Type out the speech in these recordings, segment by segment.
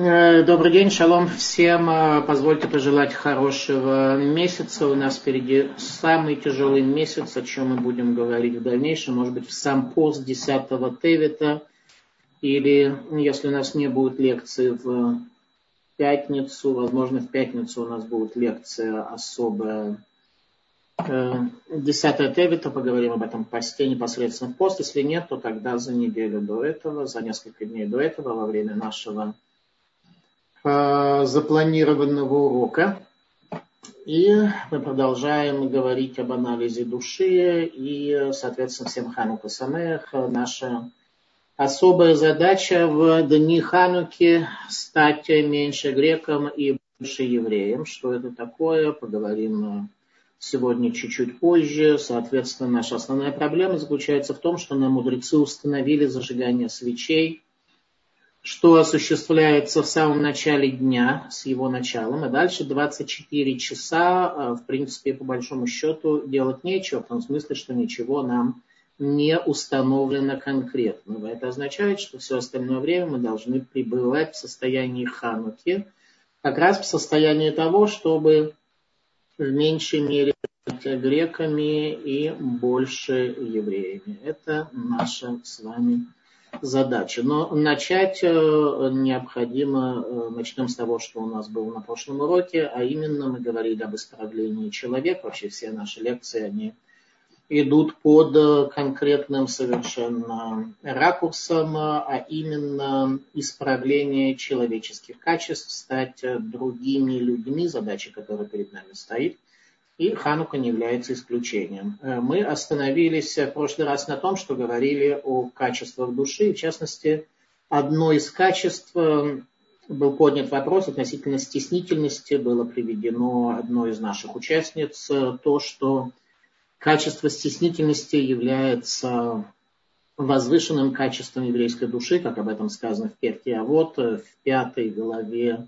Э, добрый день, шалом всем. Э, позвольте пожелать хорошего месяца. У нас впереди самый тяжелый месяц, о чем мы будем говорить в дальнейшем. Может быть, в сам пост 10 Тевита. Или, если у нас не будет лекции в пятницу, возможно, в пятницу у нас будет лекция особая 10 э, Тевита, поговорим об этом посте непосредственно в пост. Если нет, то тогда за неделю до этого, за несколько дней до этого, во время нашего запланированного урока. И мы продолжаем говорить об анализе души и, соответственно, всем Ханука Самех. Наша особая задача в дни Хануки стать меньше греком и больше евреем. Что это такое, поговорим сегодня чуть-чуть позже. Соответственно, наша основная проблема заключается в том, что нам мудрецы установили зажигание свечей – что осуществляется в самом начале дня, с его началом, и дальше 24 часа, э, в принципе, по большому счету, делать нечего, в том смысле, что ничего нам не установлено конкретного. Это означает, что все остальное время мы должны пребывать в состоянии хануки, как раз в состоянии того, чтобы в меньшей мере греками и больше евреями. Это наша с вами задача. Но начать э, необходимо, э, начнем с того, что у нас было на прошлом уроке, а именно мы говорили об исправлении человека. Вообще все наши лекции, они идут под э, конкретным совершенно ракурсом, а именно исправление человеческих качеств, стать другими людьми, задача, которая перед нами стоит – и Ханука не является исключением. Э, мы остановились в прошлый раз на том, что говорили о качествах души. В частности, одно из качеств э, был поднят вопрос относительно стеснительности. Было приведено одной из наших участниц э, то, что качество стеснительности является возвышенным качеством еврейской души, как об этом сказано в Перке. А вот в пятой главе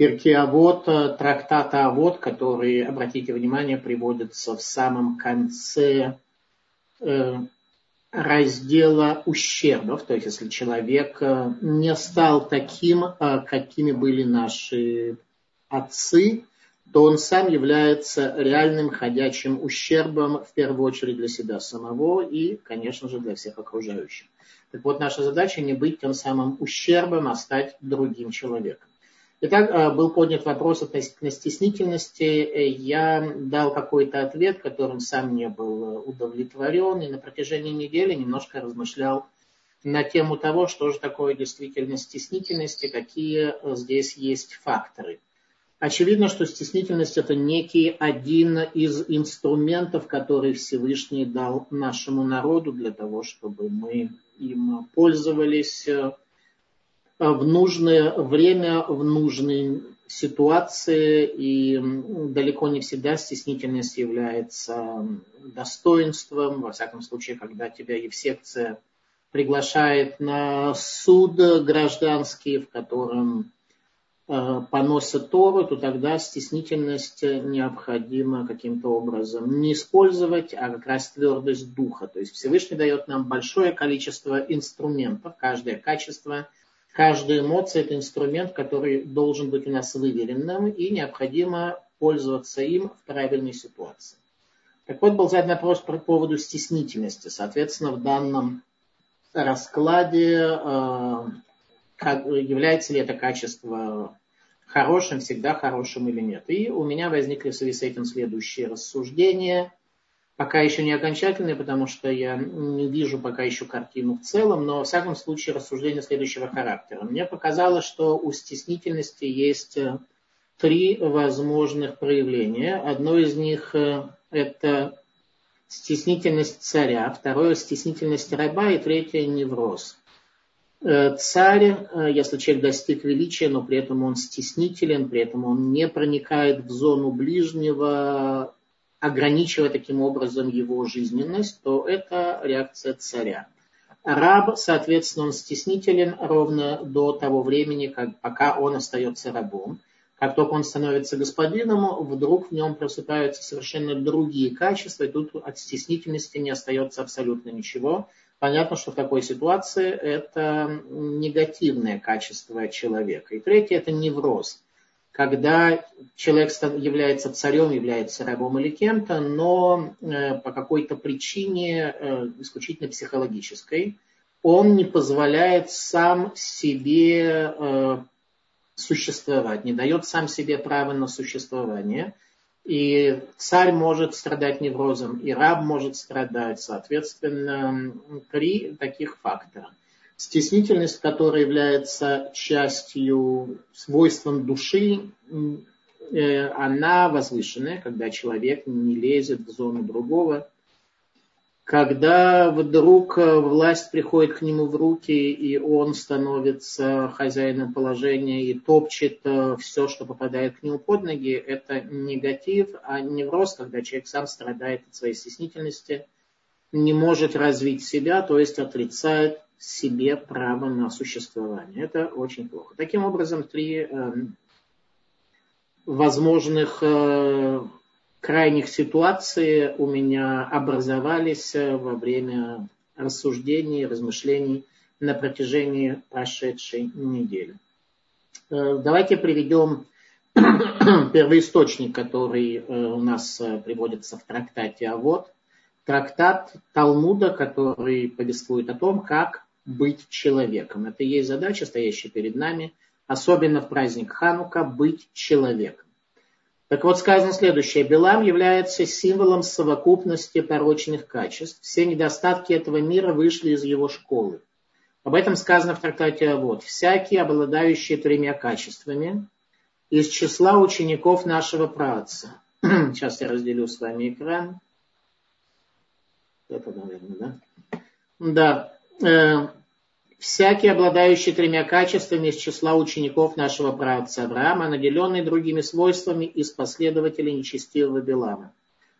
Перкиавод, э, трактата Авод, который, обратите внимание, приводится в самом конце э, раздела ущербов, то есть если человек э, не стал таким, какими были наши отцы, то он сам является реальным ходячим ущербом, в первую очередь для себя самого и, конечно же, для всех окружающих. Так вот, наша задача не быть тем самым ущербом, а стать другим человеком. Итак, э, был поднят вопрос относительно стеснительности. Э, я дал какой-то ответ, которым сам не был э, удовлетворен, и на протяжении недели немножко размышлял на тему того, что же такое действительно стеснительность и какие здесь есть факторы. Очевидно, что стеснительность это некий один из инструментов, который Всевышний дал нашему народу для того, чтобы мы им пользовались в нужное время, в нужной ситуации, и далеко не всегда стеснительность является достоинством, во всяком случае, когда тебя Евсекция приглашает на суд гражданский, в котором э, поносят Тору, то тогда стеснительность необходимо каким-то образом не использовать, а как раз твердость духа. То есть Всевышний дает нам большое количество инструментов, каждое качество – Каждая эмоция – это инструмент, который должен быть у нас выверенным, и необходимо пользоваться им в правильной ситуации. Так вот, был задан вопрос по поводу стеснительности. Соответственно, в данном раскладе э, является ли это качество хорошим, всегда хорошим или нет. И у меня возникли в связи с этим следующие рассуждения пока еще не окончательные, потому что я не вижу пока еще картину в целом, но в всяком случае рассуждение следующего характера. Мне показалось, что у стеснительности есть э, три возможных проявления. Одно из них э, это стеснительность царя, второе стеснительность раба и третье невроз. Э, царь, если человек достиг величия, но при этом он стеснителен, при этом он не проникает в зону ближнего, ограничивая таким образом его жизненность, то это реакция царя. Раб, соответственно, он стеснителен ровно до того времени, как, пока он остается рабом. Как только он становится господином, вдруг в нем просыпаются совершенно другие качества, и тут от стеснительности не остается абсолютно ничего. Понятно, что в такой ситуации это негативное качество человека. И третье – это невроз. Когда человек является царем, является рабом или кем-то, но э, по какой-то причине э, исключительно психологической, он не позволяет сам себе э, существовать, не дает сам себе право на существование – и царь может страдать неврозом, и раб может страдать, соответственно, три таких фактора. Стеснительность, которая является частью, свойством души, э, она возвышенная, когда человек не лезет в зону другого, когда вдруг э, власть приходит к нему в руки, и он становится хозяином положения и топчет э, все, что попадает к нему под ноги, это негатив, а невроз, когда человек сам страдает от своей стеснительности, не может развить себя, то есть отрицает себе право на существование. Это очень плохо. Таким образом, три э, возможных э, крайних ситуаций у меня образовались э, во время рассуждений, размышлений на протяжении прошедшей недели. Э, давайте приведем первоисточник, который э, у нас приводится в трактате А вот трактат Талмуда, который повествует о том, как быть человеком. Это и есть задача, стоящая перед нами, особенно в праздник Ханука, быть человеком. Так вот, сказано следующее. Белам является символом совокупности порочных качеств. Все недостатки этого мира вышли из его школы. Об этом сказано в трактате вот. Всякие, обладающие тремя качествами, из числа учеников нашего праца. Сейчас я разделю с вами экран. Это, наверное, да? Да. Всякий, обладающий тремя качествами из числа учеников нашего праотца Авраама, наделенный другими свойствами из последователей нечестивого Белама.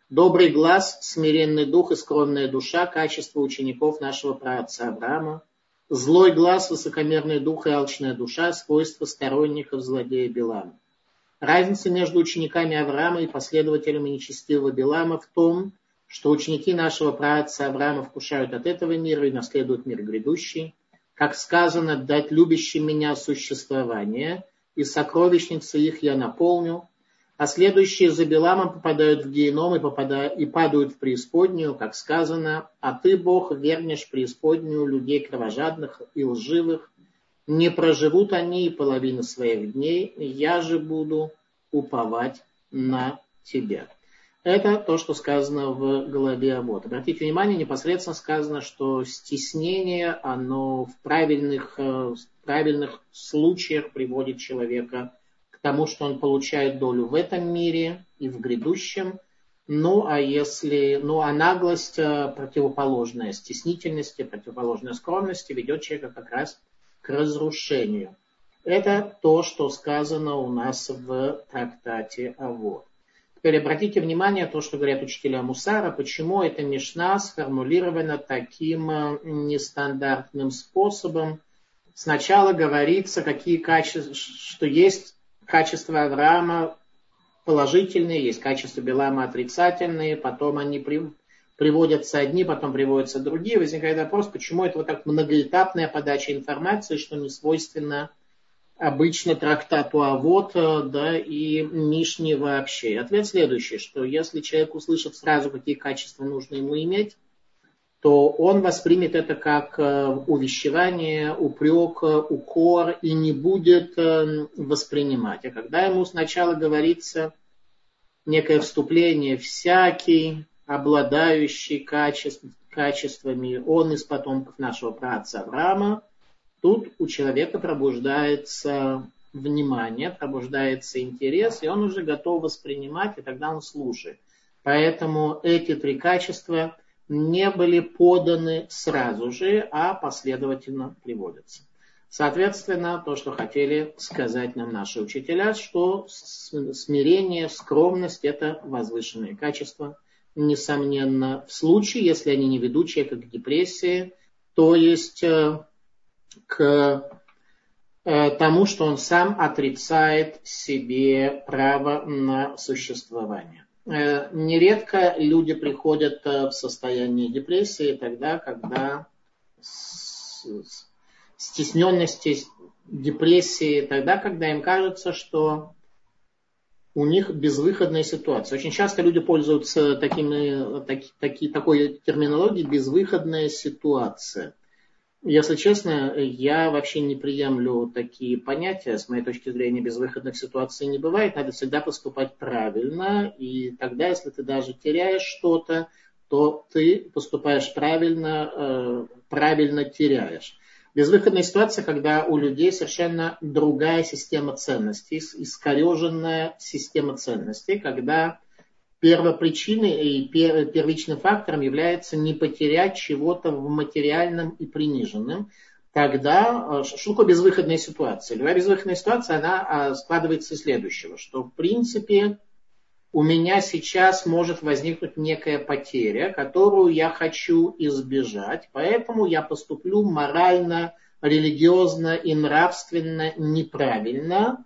Добрый глаз, смиренный дух и скромная душа – качество учеников нашего праотца Авраама. Злой глаз, высокомерный дух и алчная душа – свойства сторонников злодея Белама. Разница между учениками Авраама и последователями нечестивого Белама в том, что ученики нашего праотца Авраама вкушают от этого мира и наследуют мир грядущий – как сказано, дать любящим меня существование, и сокровищницы их я наполню, а следующие за Беламом попадают в геном и, попадают, и падают в преисподнюю, как сказано, а ты, Бог, вернешь преисподнюю людей кровожадных и лживых, не проживут они и половину своих дней, я же буду уповать на тебя. Это то, что сказано в главе Амот. Обратите внимание, непосредственно сказано, что стеснение, оно в правильных, э, в правильных случаях приводит человека к тому, что он получает долю в этом мире и в грядущем. Ну, а если, ну, а наглость э, противоположная стеснительности, противоположная скромности ведет человека как раз к разрушению. Это то, что сказано у нас в трактате Авод. Теперь обратите внимание на то, что говорят учителя Мусара, почему эта Мишна сформулирована таким э, нестандартным способом. Сначала говорится, какие качества, что есть качества Авраама положительные, есть качества Белама отрицательные, потом они при, приводятся одни, потом приводятся другие. Возникает вопрос, почему это вот так многоэтапная подача информации, что не свойственно обычно трактату Авод, э, да, и Мишни вообще. Ответ следующий, что если человек услышит сразу, какие качества нужно ему иметь, то он воспримет это как э, увещевание, упрек, укор и не будет э, воспринимать. А когда ему сначала говорится некое вступление, всякий, обладающий качеств, качествами, он из потомков нашего праца Авраама, Тут у человека пробуждается внимание, пробуждается интерес, и он уже готов воспринимать, и тогда он слушает. Поэтому эти три качества не были поданы сразу же, а последовательно приводятся. Соответственно, то, что хотели сказать нам наши учителя, что смирение, скромность – это возвышенные качества. Несомненно, в случае, если они не ведут человека к депрессии, то есть э, к э, тому, что он сам отрицает себе право на существование. Э, нередко люди приходят э, в состояние депрессии тогда, когда стесненности, депрессии, тогда, когда им кажется, что у них безвыходная ситуация. Очень часто люди пользуются такими, таки, таки, такой терминологией безвыходная ситуация. Если честно, я вообще не приемлю такие понятия. С моей точки зрения, безвыходных ситуаций не бывает. Надо всегда поступать правильно. И тогда, если ты даже теряешь что-то, то ты поступаешь правильно, э, правильно теряешь. Безвыходная ситуация, когда у людей совершенно другая система ценностей, искореженная система ценностей, когда первопричиной и первичным фактором является не потерять чего-то в материальном и приниженном, тогда э, что такое безвыходная ситуация? Любая безвыходная ситуация, она а, складывается из следующего, что в принципе у меня сейчас может возникнуть некая потеря, которую я хочу избежать, поэтому я поступлю морально, религиозно и нравственно неправильно,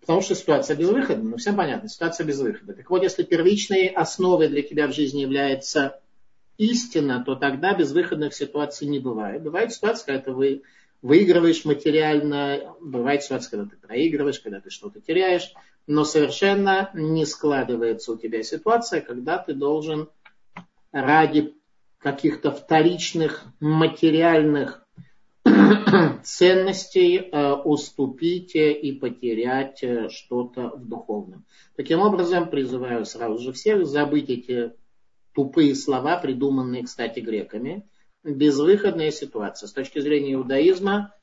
потому что ситуация безвыходна. Ну, всем понятно, ситуация безвыходна. Так вот, если первичной основой для тебя в жизни является истина, то тогда безвыходных ситуаций не бывает. Бывает ситуация, когда ты вы, выигрываешь материально, бывает ситуация, когда ты проигрываешь, когда ты что-то теряешь но совершенно не складывается у тебя ситуация, когда ты должен ради каких-то вторичных материальных ценностей э, уступить и потерять э, что-то в духовном. Таким образом, призываю сразу же всех забыть эти тупые слова, придуманные, кстати, греками. Безвыходная ситуация. С точки зрения иудаизма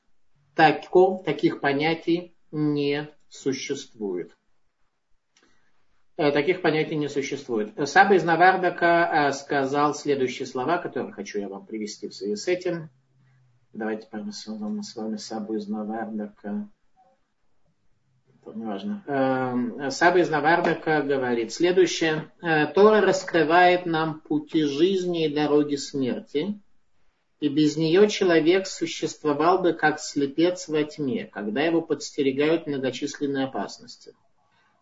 таков, таких понятий не существует. Э, таких понятий не существует. Саба из Навардака э, сказал следующие слова, которые хочу я вам привести в связи с этим. Давайте посмотрим с вами Сабу из Навардака. Неважно. Э, Саба из Навардака говорит следующее. Тора раскрывает нам пути жизни и дороги смерти, и без нее человек существовал бы как слепец во тьме, когда его подстерегают многочисленные опасности.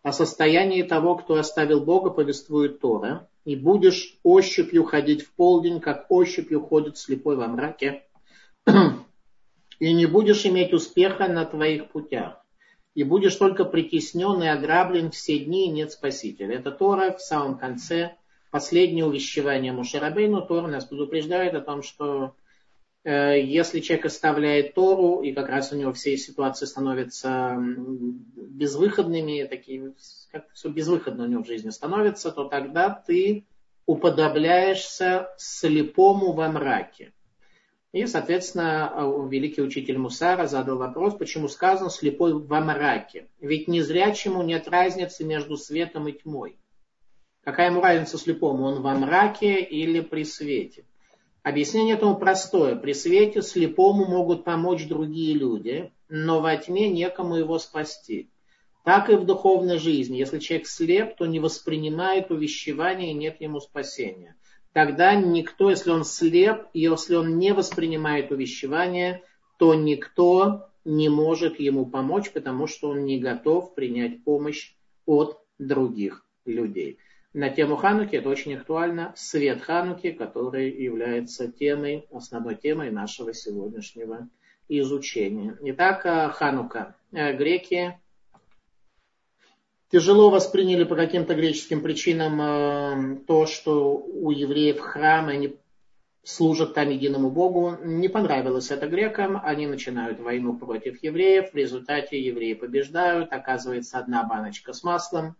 О состоянии того, кто оставил Бога, повествует Тора. И будешь ощупью ходить в полдень, как ощупью ходит слепой во мраке. И не будешь иметь успеха на твоих путях. И будешь только притеснен и ограблен все дни, и нет спасителя. Это Тора в самом конце, последнее увещевание Мушарабейну. Тора нас предупреждает о том, что Э, если человек оставляет Тору, и как раз у него все ситуации становятся безвыходными, такие, как все безвыходно у него в жизни становится, то тогда ты уподобляешься слепому во мраке. И, соответственно, великий учитель Мусара задал вопрос, почему сказано слепой во мраке. Ведь незрячему нет разницы между светом и тьмой. Какая ему разница слепому, он во мраке или при свете? Объяснение этому простое. При свете слепому могут помочь другие люди, но во тьме некому его спасти. Так и в духовной жизни. Если человек слеп, то не воспринимает увещевания и нет ему спасения. Тогда никто, если он слеп, и если он не воспринимает увещевания, то никто не может ему помочь, потому что он не готов принять помощь от других людей на тему Хануки. Это очень актуально. Свет Хануки, который является темой, основной темой нашего сегодняшнего изучения. Итак, э, Ханука. Э, греки тяжело восприняли по каким-то греческим причинам э, то, что у евреев храм, они служат там единому Богу. Не понравилось это грекам, они начинают войну против евреев, в результате евреи побеждают, оказывается одна баночка с маслом,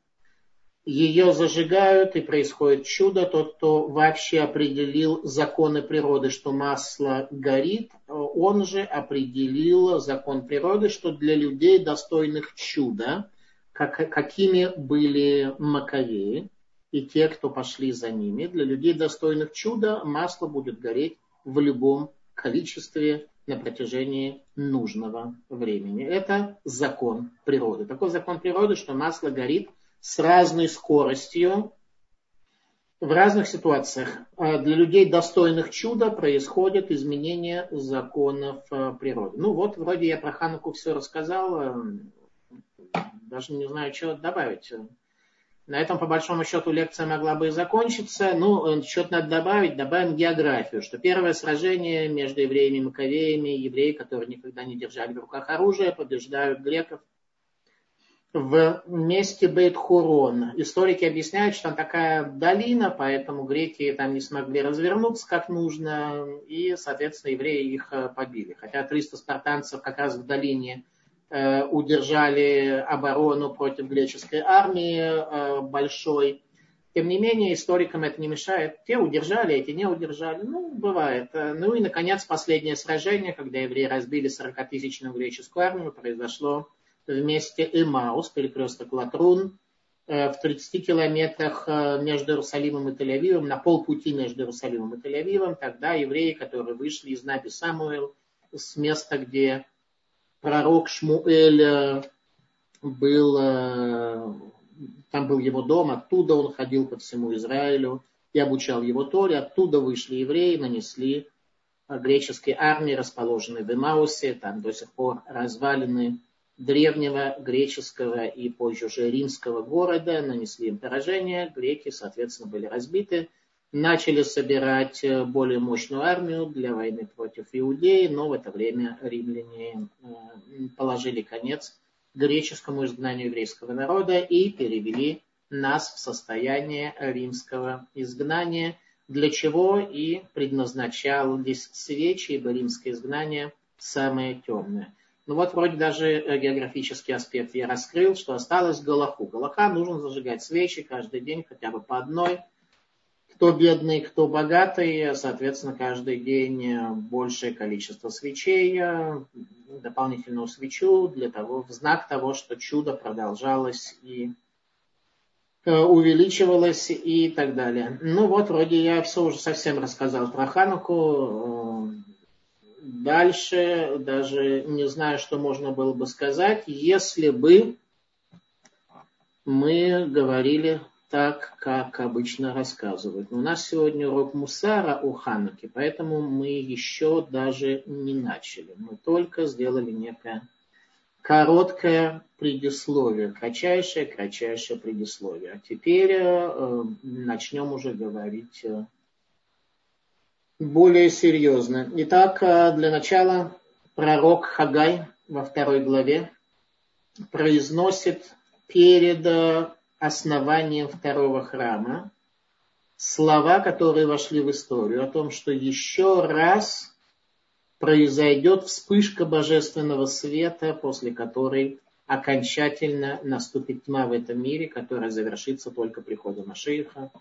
ее зажигают, и происходит чудо. Тот, кто вообще определил законы природы, что масло горит, он же определил закон природы, что для людей, достойных чуда, как, какими были Маковеи и те, кто пошли за ними, для людей, достойных чуда, масло будет гореть в любом количестве на протяжении нужного времени. Это закон природы. Такой закон природы, что масло горит – с разной скоростью в разных ситуациях. А для людей, достойных чуда, происходит изменение законов э, природы. Ну вот, вроде я про Хануку все рассказал, э, даже не знаю, что добавить. На этом, по большому счету, лекция могла бы и закончиться. Ну, что-то надо добавить. Добавим географию, что первое сражение между евреями и маковеями, евреи, которые никогда не держали в руках оружие, побеждают греков в месте Бейт-Хурон. Историки объясняют, что там такая долина, поэтому греки там не смогли развернуться как нужно, и, соответственно, евреи их побили. Хотя 300 спартанцев как раз в долине удержали оборону против греческой армии э, большой. Тем не менее, историкам это не мешает. Те удержали, эти не удержали. Ну, бывает. Э, ну и, наконец, последнее сражение, когда евреи разбили 40-тысячную греческую армию, произошло вместе Эмаус, перекресток Латрун, в 30 километрах между Иерусалимом и Тель-Авивом, на полпути между Иерусалимом и Тель-Авивом. Тогда евреи, которые вышли из Наби Самуэл, с места, где пророк Шмуэль э, был, э, там был его дом, оттуда он ходил по всему Израилю и обучал его Торе. Оттуда вышли евреи, нанесли греческой армии, расположенной в Эмаусе, там до сих пор развалины древнего греческого и позже уже римского города, нанесли им поражение, греки, соответственно, были разбиты начали собирать э, более мощную армию для войны против Иудеи, но в это время римляне э, положили конец греческому изгнанию еврейского народа и перевели нас в состояние римского изгнания, для чего и предназначались свечи, ибо римское изгнание самое темное. Ну вот вроде даже э, географический аспект я раскрыл, что осталось Галаху. Галаха нужно зажигать свечи каждый день, хотя бы по одной – кто бедный, кто богатый, соответственно, каждый день большее количество свечей, дополнительную свечу для того, в знак того, что чудо продолжалось и э, увеличивалось и так далее. Ну вот, вроде я все уже совсем рассказал про Хануку. Дальше даже не знаю, что можно было бы сказать, если бы мы говорили так, как обычно рассказывают. Но у нас сегодня урок Мусара у Хануки, поэтому мы еще даже не начали. Мы только сделали некое короткое предисловие, кратчайшее, кратчайшее предисловие. А теперь э, начнем уже говорить э, более серьезно. Итак, э, для начала пророк Хагай во второй главе произносит перед э, основанием второго храма, слова, которые вошли в историю, о том, что еще раз произойдет вспышка божественного света, после которой окончательно наступит тьма в этом мире, которая завершится только приходом Машииха.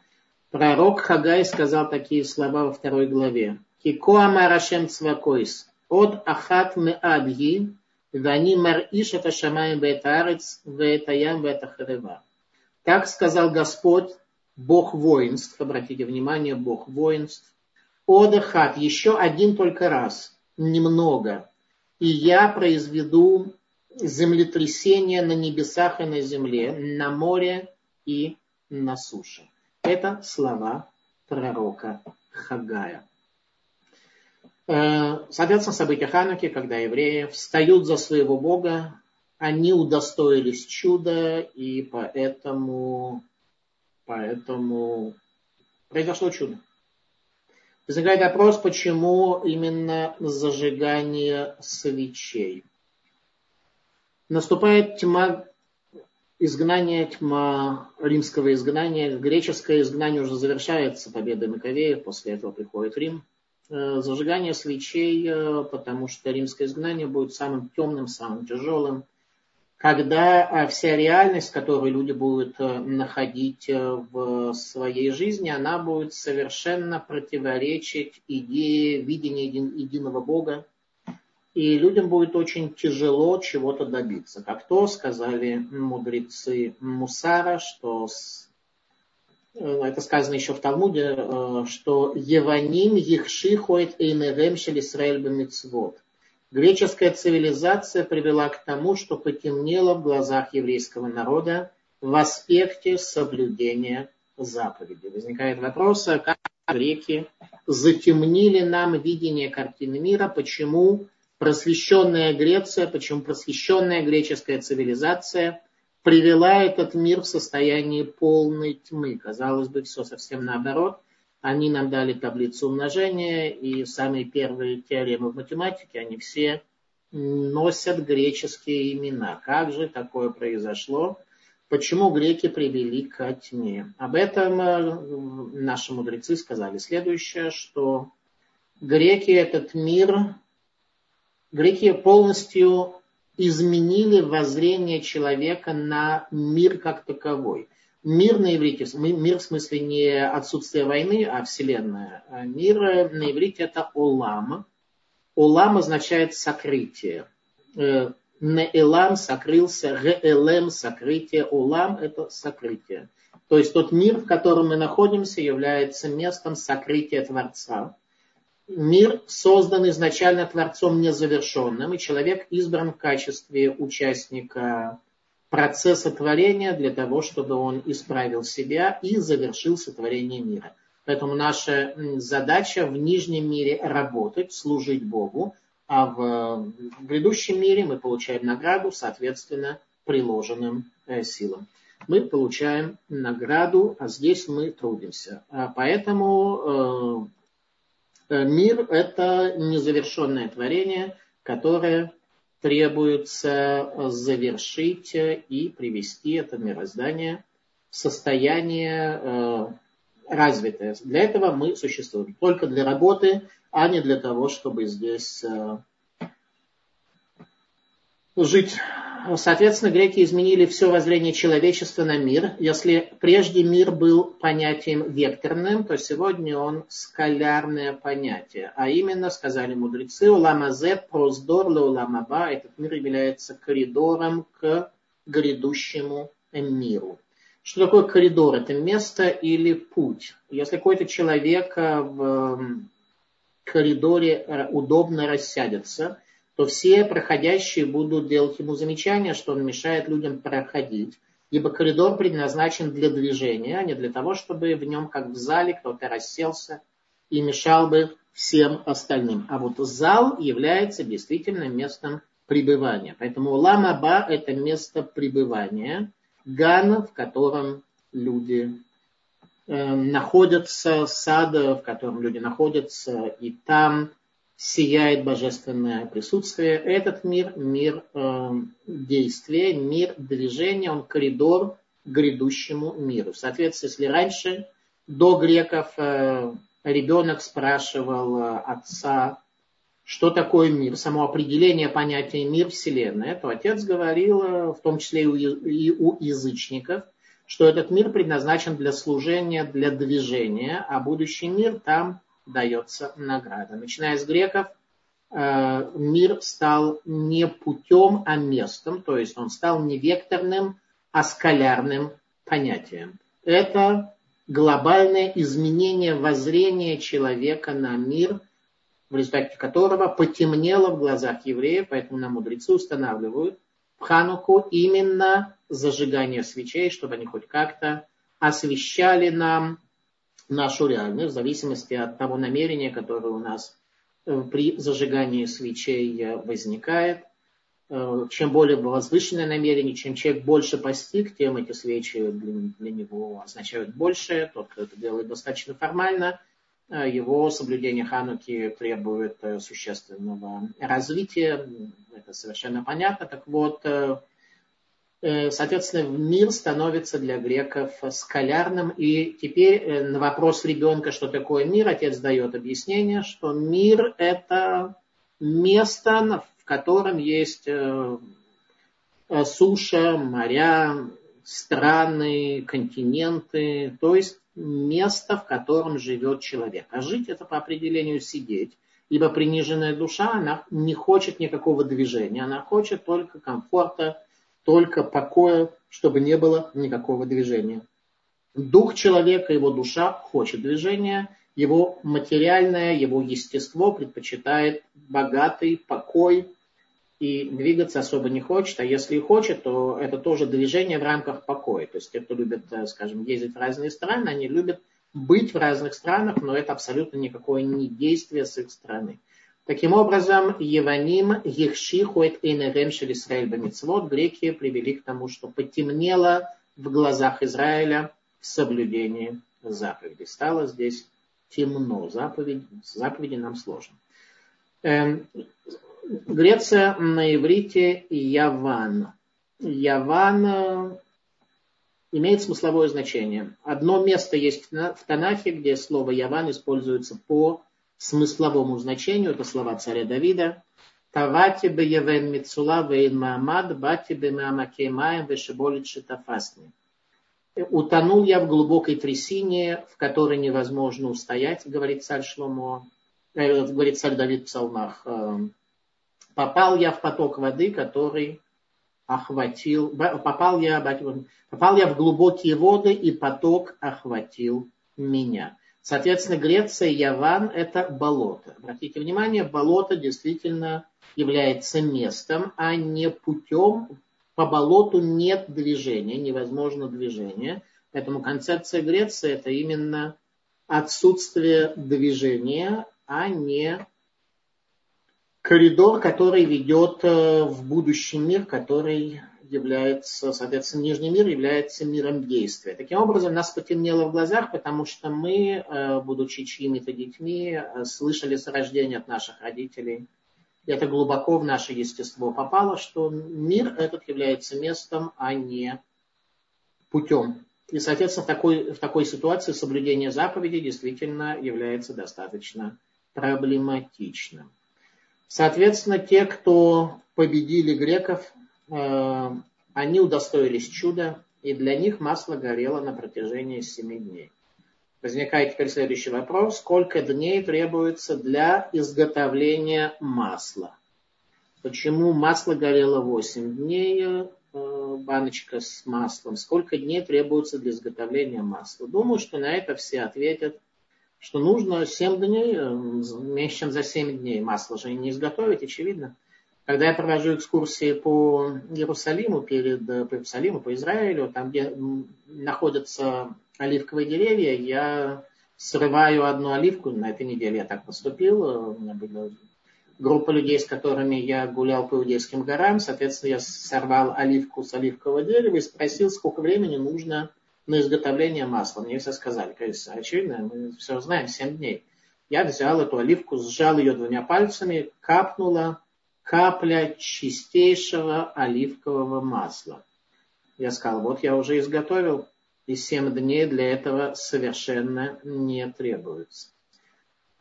Пророк Хагай сказал такие слова во второй главе. Кико амарашем цвакойс, от ахат меадги, вани мар иш это шамаем бетарец, ветаям ветахарева. Так сказал Господь, Бог воинств, обратите внимание, Бог воинств. Одахат, еще один только раз, немного. И я произведу землетрясение на небесах и на земле, на море и на суше. Это слова пророка Хагая. Э, соответственно, события Хануки, когда евреи встают за своего Бога, они удостоились чуда, и поэтому, поэтому произошло чудо. Возникает вопрос, почему именно зажигание свечей. Наступает тьма изгнания, тьма римского изгнания. Греческое изгнание уже завершается победой Маковеев, после этого приходит Рим. Э, зажигание свечей, э, потому что римское изгнание будет самым темным, самым тяжелым, когда а, вся реальность, которую люди будут э, находить э, в своей жизни, она будет совершенно противоречить идее видения единого Бога. И людям будет очень тяжело чего-то добиться. Как то сказали мудрецы Мусара, что э, это сказано еще в Талмуде, что Еваним Ехши ходит Эйнерем Шелисраэль Бамитцвот Греческая цивилизация привела к тому, что потемнело в глазах еврейского народа в аспекте соблюдения заповедей. Возникает вопрос, а как греки затемнили нам видение картины мира, почему просвещенная Греция, почему просвещенная греческая цивилизация привела этот мир в состояние полной тьмы. Казалось бы, все совсем наоборот. Они нам дали таблицу умножения, и самые первые теоремы в математике, они все носят греческие имена. Как же такое произошло? Почему греки привели к тьме? Об этом э, наши мудрецы сказали следующее, что греки этот мир, греки полностью изменили воззрение человека на мир как таковой. Мир на иврите, мир в смысле не отсутствие войны, а вселенная. А мир на иврите это олам. Олам означает сокрытие. Э, Неэлам сокрылся, Реэлем сокрытие, Олам это сокрытие. То есть тот мир, в котором мы находимся, является местом сокрытия Творца мир создан изначально Творцом незавершенным, и человек избран в качестве участника процесса творения для того, чтобы он исправил себя и завершил сотворение мира. Поэтому наша задача в нижнем мире работать, служить Богу, а в грядущем мире мы получаем награду, соответственно, приложенным э, силам. Мы получаем награду, а здесь мы трудимся. А поэтому э, Э, мир – это незавершенное творение, которое требуется завершить и привести это мироздание в состояние э, развитое. Для этого мы существуем. Только для работы, а не для того, чтобы здесь э, жить Соответственно, греки изменили все воззрение человечества на мир. Если прежде мир был понятием векторным, то сегодня он скалярное понятие. А именно, сказали мудрецы, уламазе проздор уламаба, этот мир является коридором к грядущему миру. Что такое коридор? Это место или путь? Если какой-то человек в коридоре удобно рассядется, то все проходящие будут делать ему замечания, что он мешает людям проходить. Ибо коридор предназначен для движения, а не для того, чтобы в нем, как в зале, кто-то расселся и мешал бы всем остальным. А вот зал является действительно местом пребывания. Поэтому Ламаба – это место пребывания, Ган, в котором люди э, находятся, сад, в котором люди находятся, и там сияет божественное присутствие. Этот мир, мир э, действия, мир движения, он коридор к грядущему миру. Соответственно, если раньше, до греков, э, ребенок спрашивал э, отца, что такое мир, само определение понятия мир, вселенная, то отец говорил, э, в том числе и у язычников, что этот мир предназначен для служения, для движения, а будущий мир там дается награда. Начиная с греков, э, мир стал не путем, а местом, то есть он стал не векторным, а скалярным понятием. Это глобальное изменение воззрения человека на мир, в результате которого потемнело в глазах евреев, поэтому нам мудрецы устанавливают в Хануку именно зажигание свечей, чтобы они хоть как-то освещали нам нашу реальность, в зависимости от того намерения, которое у нас э, при зажигании свечей э, возникает. Э, чем более возвышенное намерение, чем человек больше постиг, тем эти свечи для, для него означают больше. Тот, кто это делает достаточно формально, его соблюдение Хануки требует существенного развития. Это совершенно понятно. Так вот, соответственно, мир становится для греков скалярным. И теперь э, на вопрос ребенка, что такое мир, отец дает объяснение, что мир – это место, в котором есть э, суша, моря, страны, континенты, то есть место, в котором живет человек. А жить это по определению сидеть. Ибо приниженная душа, она не хочет никакого движения, она хочет только комфорта, только покоя, чтобы не было никакого движения. Дух человека, его душа хочет движения, его материальное, его естество предпочитает богатый покой и двигаться особо не хочет, а если и хочет, то это тоже движение в рамках покоя. То есть те, кто любит, э, скажем, ездить в разные страны, они любят быть в разных странах, но это абсолютно никакое не действие с их стороны. Таким образом, Еваним Ехшихует Эйнерем Шелисраэль Бамицвод греки привели к тому, что потемнело в глазах Израиля в соблюдении заповедей. Стало здесь темно. Заповедь, заповеди нам сложно. Эм, Греция на иврите Яван. Яван имеет смысловое значение. Одно место есть в Танахе, где слово Яван используется по смысловому значению. Это слова царя Давида. Тавати бе явен мицула вейн маамад, бати бе маамаке маем вешеболит шитафасни. Утонул я в глубокой трясине, в которой невозможно устоять, говорит царь Шломо, э, говорит царь Давид в псалмах. Э, попал я в поток воды, который охватил, попал я, попал я в глубокие воды, и поток охватил меня. Соответственно, Греция Яван – это болото. Обратите внимание, болото действительно является местом, а не путем. По болоту нет движения, невозможно движение. Поэтому концепция Греции – это именно отсутствие движения, а не коридор, который ведет э, в будущий мир, который является, соответственно, Нижний мир является миром действия. Таким образом, нас потемнело в глазах, потому что мы, э, будучи чьими-то детьми, э, слышали с рождения от наших родителей, и это глубоко в наше естество попало, что мир этот является местом, а не путем. И, соответственно, в такой, в такой ситуации соблюдение заповедей действительно является достаточно проблематичным. Соответственно, те, кто победили греков, они удостоились чуда, и для них масло горело на протяжении семи дней. Возникает теперь следующий вопрос. Сколько дней требуется для изготовления масла? Почему масло горело 8 дней, э, баночка с маслом? Сколько дней требуется для изготовления масла? Думаю, что на это все ответят что нужно 7 дней, э, меньше чем за 7 дней масло же не изготовить, очевидно. Когда я провожу экскурсии по Иерусалиму, перед, э, по Иерусалиму, по Израилю, там, где находятся оливковые деревья, я срываю одну оливку, на этой неделе я так поступил, э, у меня была группа людей, с которыми я гулял по Иудейским горам, соответственно, я сорвал оливку с оливкового дерева и спросил, сколько времени нужно на изготовление масла. Мне все сказали, конечно, очевидно, мы все знаем, 7 дней. Я взял эту оливку, сжал ее двумя пальцами, капнула капля чистейшего оливкового масла. Я сказал, вот я уже изготовил, и 7 дней для этого совершенно не требуется.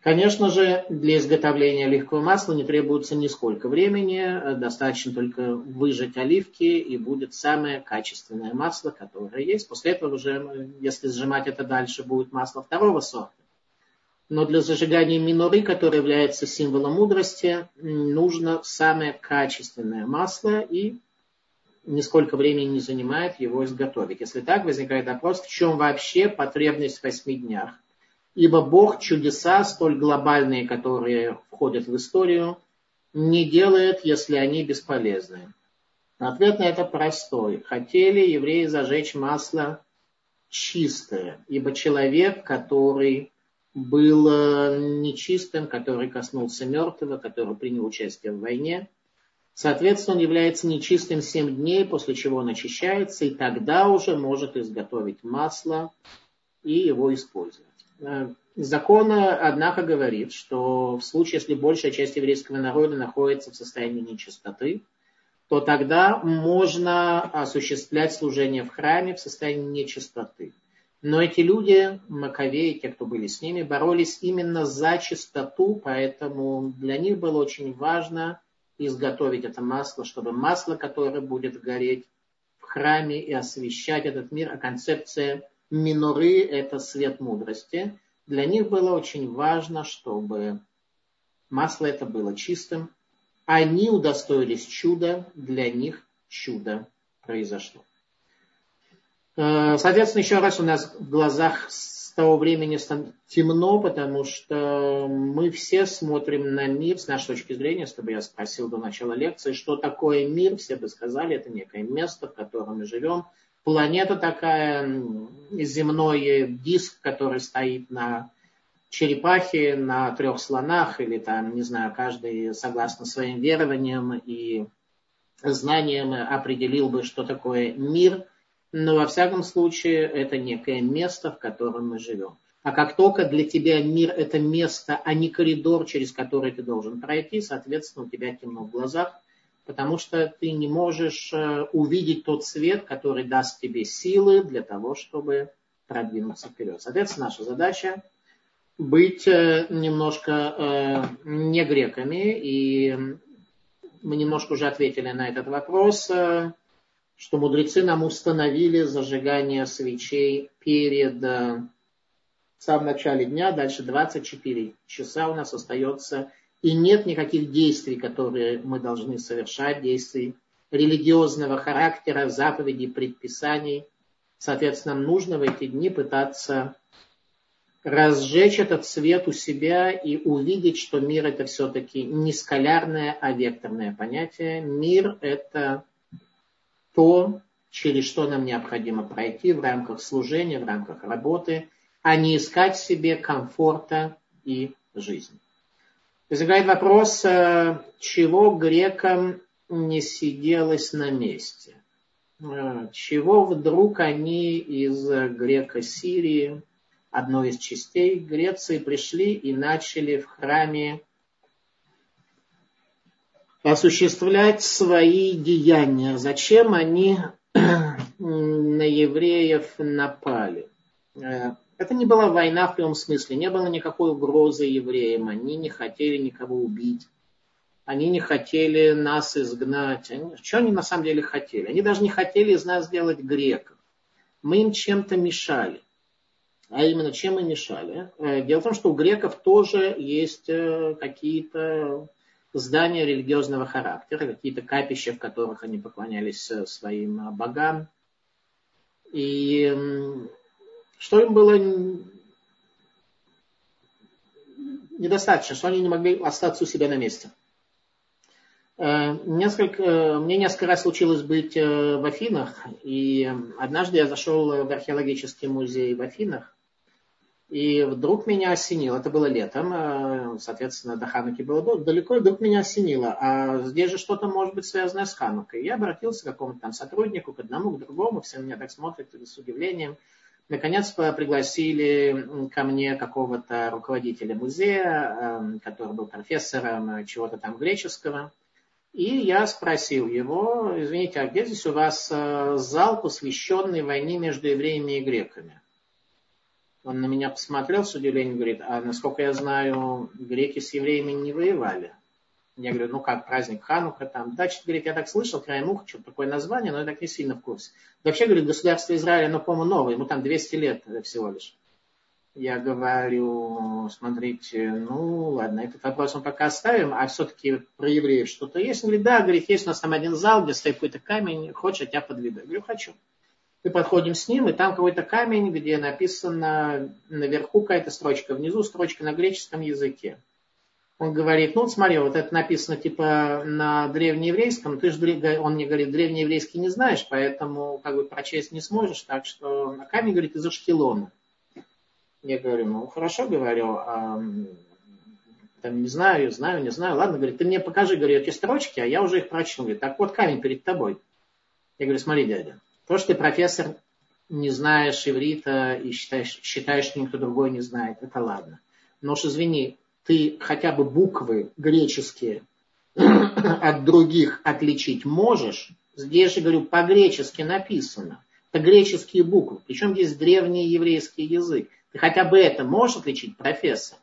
Конечно же, для изготовления оливкового масла не требуется нисколько времени, достаточно только выжать оливки, и будет самое качественное масло, которое есть. После этого уже, если сжимать это дальше, будет масло второго сорта. Но для зажигания миноры, которое является символом мудрости, нужно самое качественное масло, и нисколько времени не занимает его изготовить. Если так, возникает вопрос, в чем вообще потребность в восьми днях? Ибо Бог чудеса, столь глобальные, которые входят в историю, не делает, если они бесполезны. Ответ на это простой. Хотели евреи зажечь масло чистое, ибо человек, который был нечистым, который коснулся мертвого, который принял участие в войне, соответственно, он является нечистым 7 дней, после чего он очищается, и тогда уже может изготовить масло и его использовать. Э, закон, однако, говорит, что в случае, если большая часть еврейского народа находится в состоянии нечистоты, то тогда можно осуществлять служение в храме в состоянии нечистоты. Но эти люди, Маковеи, те, кто были с ними, боролись именно за чистоту, поэтому для них было очень важно изготовить это масло, чтобы масло, которое будет гореть в храме и освещать этот мир, а концепция миноры – это свет мудрости. Для них было очень важно, чтобы масло это было чистым. Они удостоились чуда, для них чудо произошло. Э, соответственно, еще раз у нас в глазах с того времени темно, потому что мы все смотрим на мир с нашей точки зрения, если бы я спросил до начала лекции, что такое мир, все бы сказали, это некое место, в котором мы живем, планета такая, земной диск, который стоит на черепахи на трех слонах, или там, не знаю, каждый согласно своим верованиям и знаниям определил бы, что такое мир, но во всяком случае это некое место, в котором мы живем. А как только для тебя мир – это место, а не коридор, через который ты должен пройти, соответственно, у тебя темно в глазах, потому что ты не можешь э, увидеть тот свет, который даст тебе силы для того, чтобы продвинуться вперед. Соответственно, наша задача быть э, немножко э, не греками, и мы немножко уже ответили на этот вопрос, что мудрецы нам установили зажигание свечей перед в самом начале дня, дальше 24 часа у нас остается, и нет никаких действий, которые мы должны совершать, действий религиозного характера, заповедей, предписаний. Соответственно, нужно в эти дни пытаться разжечь этот свет у себя и увидеть, что мир это все-таки не скалярное, а векторное понятие. Мир это то, через что нам необходимо пройти в рамках служения, в рамках работы, а не искать себе комфорта и жизни. Возникает вопрос, э, чего грекам не сиделось на месте? Э, чего вдруг они из греко-Сирии одной из частей Греции, пришли и начали в храме осуществлять свои деяния. Зачем они на евреев напали? Э, это не была война в прямом смысле, не было никакой угрозы евреям, они не хотели никого убить, они не хотели нас изгнать. Они, что они на самом деле хотели? Они даже не хотели из нас сделать греков. Мы им чем-то мешали. А именно, чем мы мешали? Э, дело в том, что у греков тоже есть э, какие-то здания религиозного характера, какие-то капища, в которых они поклонялись э, своим богам. И что им было недостаточно, что они не могли остаться у себя на месте. Несколько, мне несколько раз случилось быть в Афинах, и однажды я зашел в археологический музей в Афинах, и вдруг меня осенило, это было летом, э, соответственно, до Хануки было далеко, и вдруг меня осенило, а здесь же что-то может быть связанное с Ханукой. Я обратился к какому-то там сотруднику, к одному, к другому, все меня так смотрят с удивлением. Наконец пригласили ко мне какого-то руководителя музея, эм, который был профессором чего-то там греческого. И я спросил его, извините, а где здесь у вас э, зал, посвященный войне между евреями и греками? Он на меня посмотрел с удивлением, говорит, а насколько я знаю, греки с евреями не воевали. Я говорю, ну как, праздник Ханука там. Да, что говорит, я так слышал, краем уха, что такое название, но я так не сильно в курсе. Вообще, говорит, государство Израиля, ну, по-моему, новое, ему там 200 лет всего лишь. Я говорю, смотрите, ну ладно, этот вопрос мы пока оставим, а все-таки про евреев что-то есть? Он говорит, да, говорит, есть у нас там один зал, где стоит какой-то камень, хочешь, я тебя подведу? Я говорю, хочу. Мы подходим с ним, и там какой-то камень, где написано наверху какая-то строчка, внизу строчка на греческом языке. Он говорит, ну смотри, вот это написано типа на древнееврейском, ты же, он мне говорит, древнееврейский не знаешь, поэтому как бы прочесть не сможешь, так что на камень, говорит, из Ашкелона. Я говорю, ну хорошо, говорю, а, там не знаю, знаю, не знаю, ладно, говорит, ты мне покажи, говорю, эти строчки, а я уже их прочту. Говорит, так вот камень перед тобой. Я говорю, смотри, дядя, то, что ты профессор, не знаешь иврита и считаешь, считаешь, что никто другой не знает, это ладно. Но уж извини, ты хотя бы буквы греческие от других отличить можешь? Здесь же, говорю, по-гречески написано. Это греческие буквы. Причем здесь древний еврейский язык. Ты хотя бы это можешь отличить, профессор?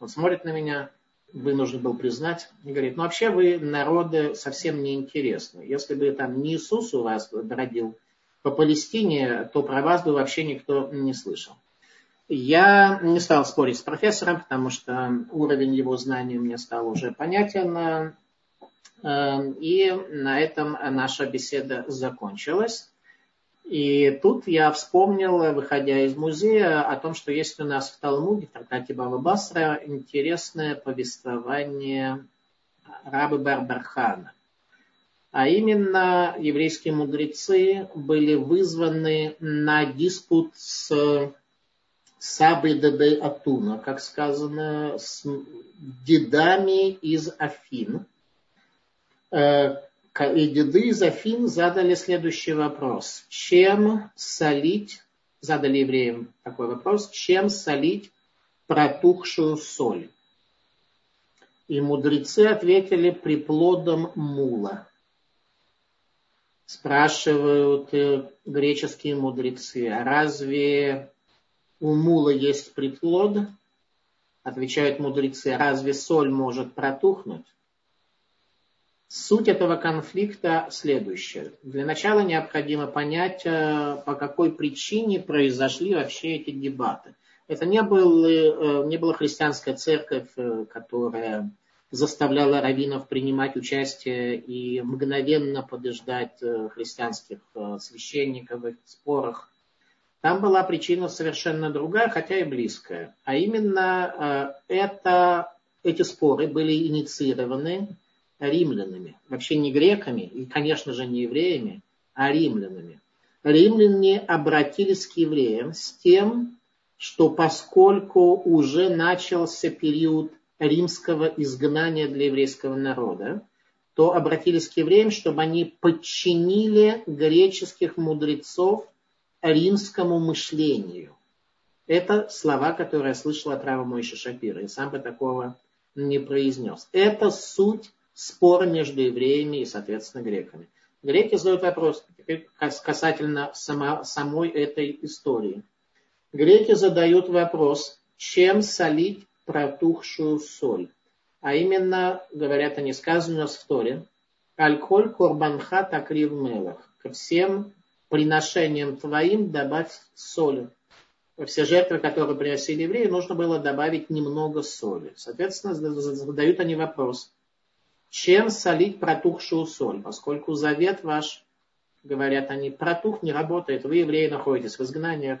Он смотрит на меня, вынужден был признать, говорит, ну вообще вы народы совсем не интересны. Если бы там не Иисус у вас бродил по Палестине, то про вас бы вообще никто не слышал. Я не стал спорить с профессором, потому что уровень его знаний мне стал уже понятен. Э, и на этом наша беседа закончилась. И тут я вспомнил, выходя из музея, о том, что есть у нас в Талмуде, в трактате Баба Басра, интересное повествование рабы Барбархана. А именно, еврейские мудрецы были вызваны на диспут с Сабы Дебей Атуна, как сказано, с дедами из Афин. И деды из Афин задали следующий вопрос. Чем солить, задали евреям такой вопрос, чем солить протухшую соль? И мудрецы ответили приплодом мула. Спрашивают э, греческие мудрецы, а разве у мула есть приплод? Отвечают мудрецы, разве соль может протухнуть? Суть этого конфликта следующая. Для начала необходимо понять, э, по какой причине произошли вообще эти дебаты. Это не, был, э, не была христианская церковь, э, которая заставляла раввинов принимать участие и мгновенно побеждать христианских священников в их спорах. Там была причина совершенно другая, хотя и близкая. А именно это, эти споры были инициированы римлянами. Вообще не греками и, конечно же, не евреями, а римлянами. Римляне обратились к евреям с тем, что поскольку уже начался период римского изгнания для еврейского народа, то обратились к евреям, чтобы они подчинили греческих мудрецов римскому мышлению. Это слова, которые я слышал от Рава Мойши Шапира, и сам бы такого не произнес. Это суть споры между евреями и, соответственно, греками. Греки задают вопрос касательно само, самой этой истории. Греки задают вопрос, чем солить протухшую соль. А именно, говорят они, сказано в Торе, «Альколь корбанха такрив мелах». Ко всем приношениям твоим добавь соли. Все жертвы, которые приносили евреи, нужно было добавить немного соли. Соответственно, задают они вопрос, чем солить протухшую соль, поскольку завет ваш, говорят они, протух не работает, вы, евреи, находитесь в изгнании.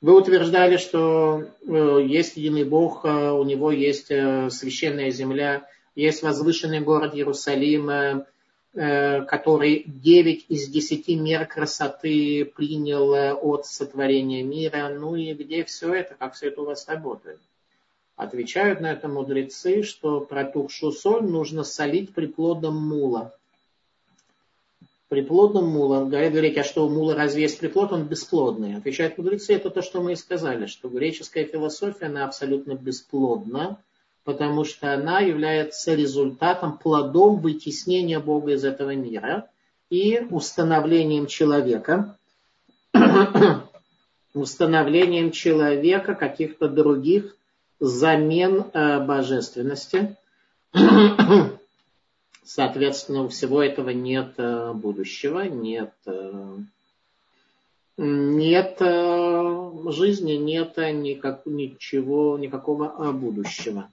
Вы утверждали, что э, есть единый Бог, э, у него есть э, священная земля, есть возвышенный город Иерусалим, который 9 из 10 мер красоты принял от сотворения мира. Ну и где все это, как все это у вас работает? Отвечают на это мудрецы, что протухшую соль нужно солить приплодом мула. Приплодом мула. Говорят, говорите, а что у мула разве есть приплод, он бесплодный? Отвечают мудрецы, это то, что мы и сказали, что греческая философия, она абсолютно бесплодна, потому что она является результатом, плодом вытеснения Бога из этого мира и установлением человека, установлением человека каких-то других замен э, божественности. Соответственно, у всего этого нет э, будущего, нет, э, нет жизни, нет никак, ничего, никакого будущего.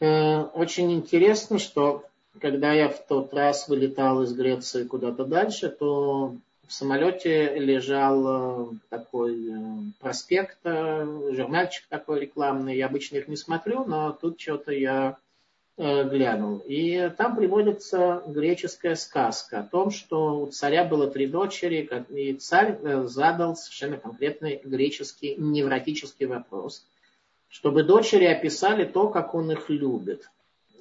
Очень интересно, что когда я в тот раз вылетал из Греции куда-то дальше, то в самолете лежал э, такой э, проспект, э, журнальчик такой рекламный. Я обычно их не смотрю, но тут что-то я глянул. И там приводится греческая сказка о том, что у царя было три дочери, и царь задал совершенно конкретный греческий невротический вопрос, чтобы дочери описали то, как он их любит.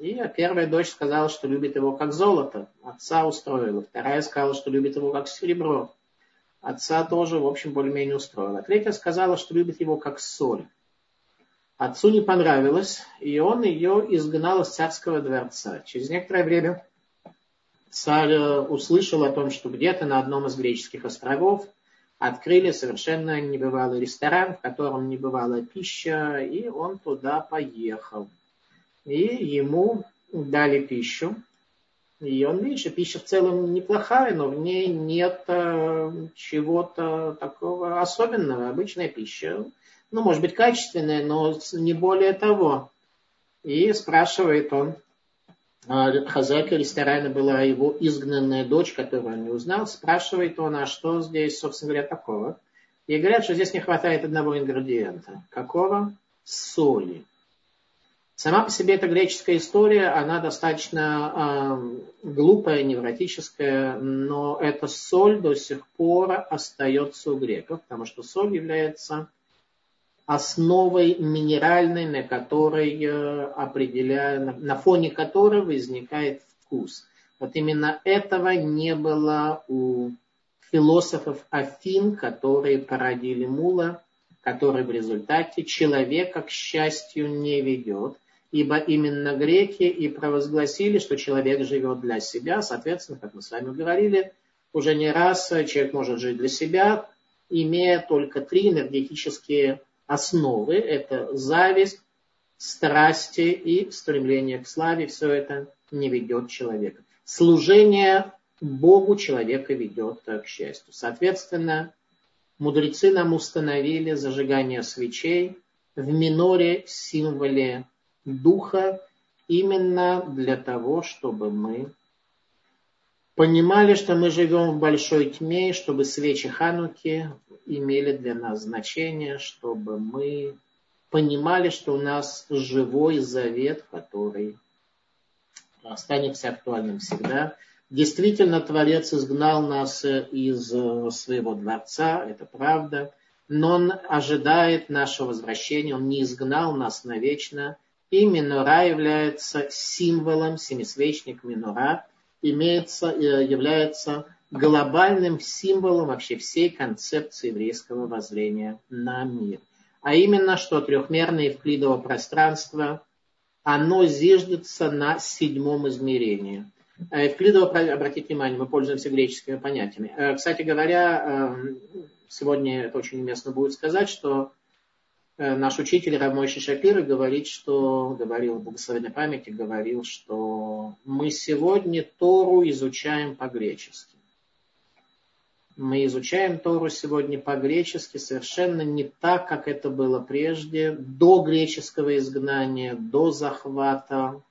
И первая дочь сказала, что любит его как золото. Отца устроила. Вторая сказала, что любит его как серебро. Отца тоже, в общем, более-менее устроила. Третья сказала, что любит его как соль. Отцу не понравилось, и он ее изгнал из царского дворца. Через некоторое время царь э, услышал о том, что где-то на одном из греческих островов открыли совершенно небывалый ресторан, в котором не бывала пища, и он туда поехал и ему дали пищу. И он видит, что пища в целом неплохая, но в ней нет э, чего-то такого особенного. Обычная пища, ну, может быть, качественная, но не более того. И спрашивает он, а хозяйка ресторана была его изгнанная дочь, которую он не узнал. Спрашивает он, а что здесь, собственно говоря, такого? И говорят, что здесь не хватает одного ингредиента. Какого? Соли. Сама по себе эта греческая история, она достаточно э, глупая, невротическая, но эта соль до сих пор остается у греков, потому что соль является основой минеральной, на которой э, определяю, на фоне которой возникает вкус. Вот именно этого не было у философов Афин, которые породили Мула, который в результате человека к счастью не ведет, ибо именно греки и провозгласили, что человек живет для себя, соответственно, как мы с вами говорили, уже не раз человек может жить для себя, имея только три энергетические основы. Это зависть, страсти и стремление к славе. Все это не ведет человека. Служение Богу человека ведет к счастью. Соответственно, мудрецы нам установили зажигание свечей в миноре символе духа именно для того, чтобы мы понимали, что мы живем в большой тьме, чтобы свечи Хануки имели для нас значение, чтобы мы понимали, что у нас живой завет, который останется актуальным всегда. Действительно, Творец изгнал нас из своего дворца, это правда, но Он ожидает нашего возвращения, Он не изгнал нас навечно, и минора является символом, семисвечник минора, имеется, э, является глобальным символом вообще всей концепции еврейского воззрения на мир. А именно, что трехмерное евклидово пространство, оно зиждется на седьмом измерении. Э, евклидово, обратите внимание, мы пользуемся греческими понятиями. Э, кстати говоря, сегодня это очень уместно будет сказать, что наш учитель Рамойши Шапира говорит, что, говорил в благословенной памяти, говорил, что мы сегодня Тору изучаем по-гречески. Мы изучаем Тору сегодня по-гречески совершенно не так, как это было прежде, до греческого изгнания, до захвата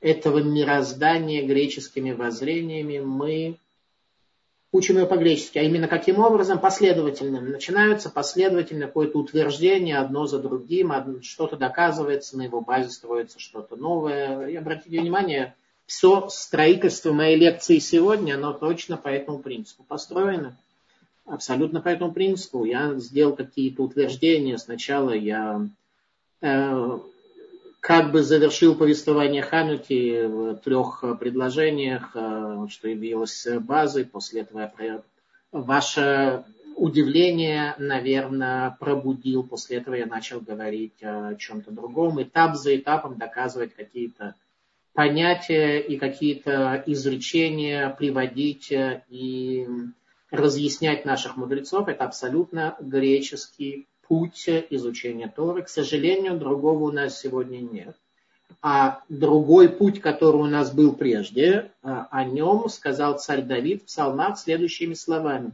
этого мироздания греческими воззрениями. Мы учим ее по-гречески, а именно каким образом последовательным. Начинаются последовательно какое-то утверждение одно за другим, что-то доказывается, на его базе строится что-то новое. И обратите внимание, все строительство моей лекции сегодня, оно точно по этому принципу построено. Абсолютно по этому принципу. Я сделал какие-то утверждения. Сначала я э, как бы завершил повествование Хануки в трех предложениях, э, что явилось базой. После этого я ваше удивление, наверное, пробудил. После этого я начал говорить о чем-то другом, этап за этапом доказывать какие-то понятия и какие-то изречения, приводить и разъяснять наших мудрецов. Это абсолютно греческий путь изучения Торы. К сожалению, другого у нас сегодня нет. А другой путь, который у нас был прежде, а, о нем сказал царь Давид в псалмах следующими словами.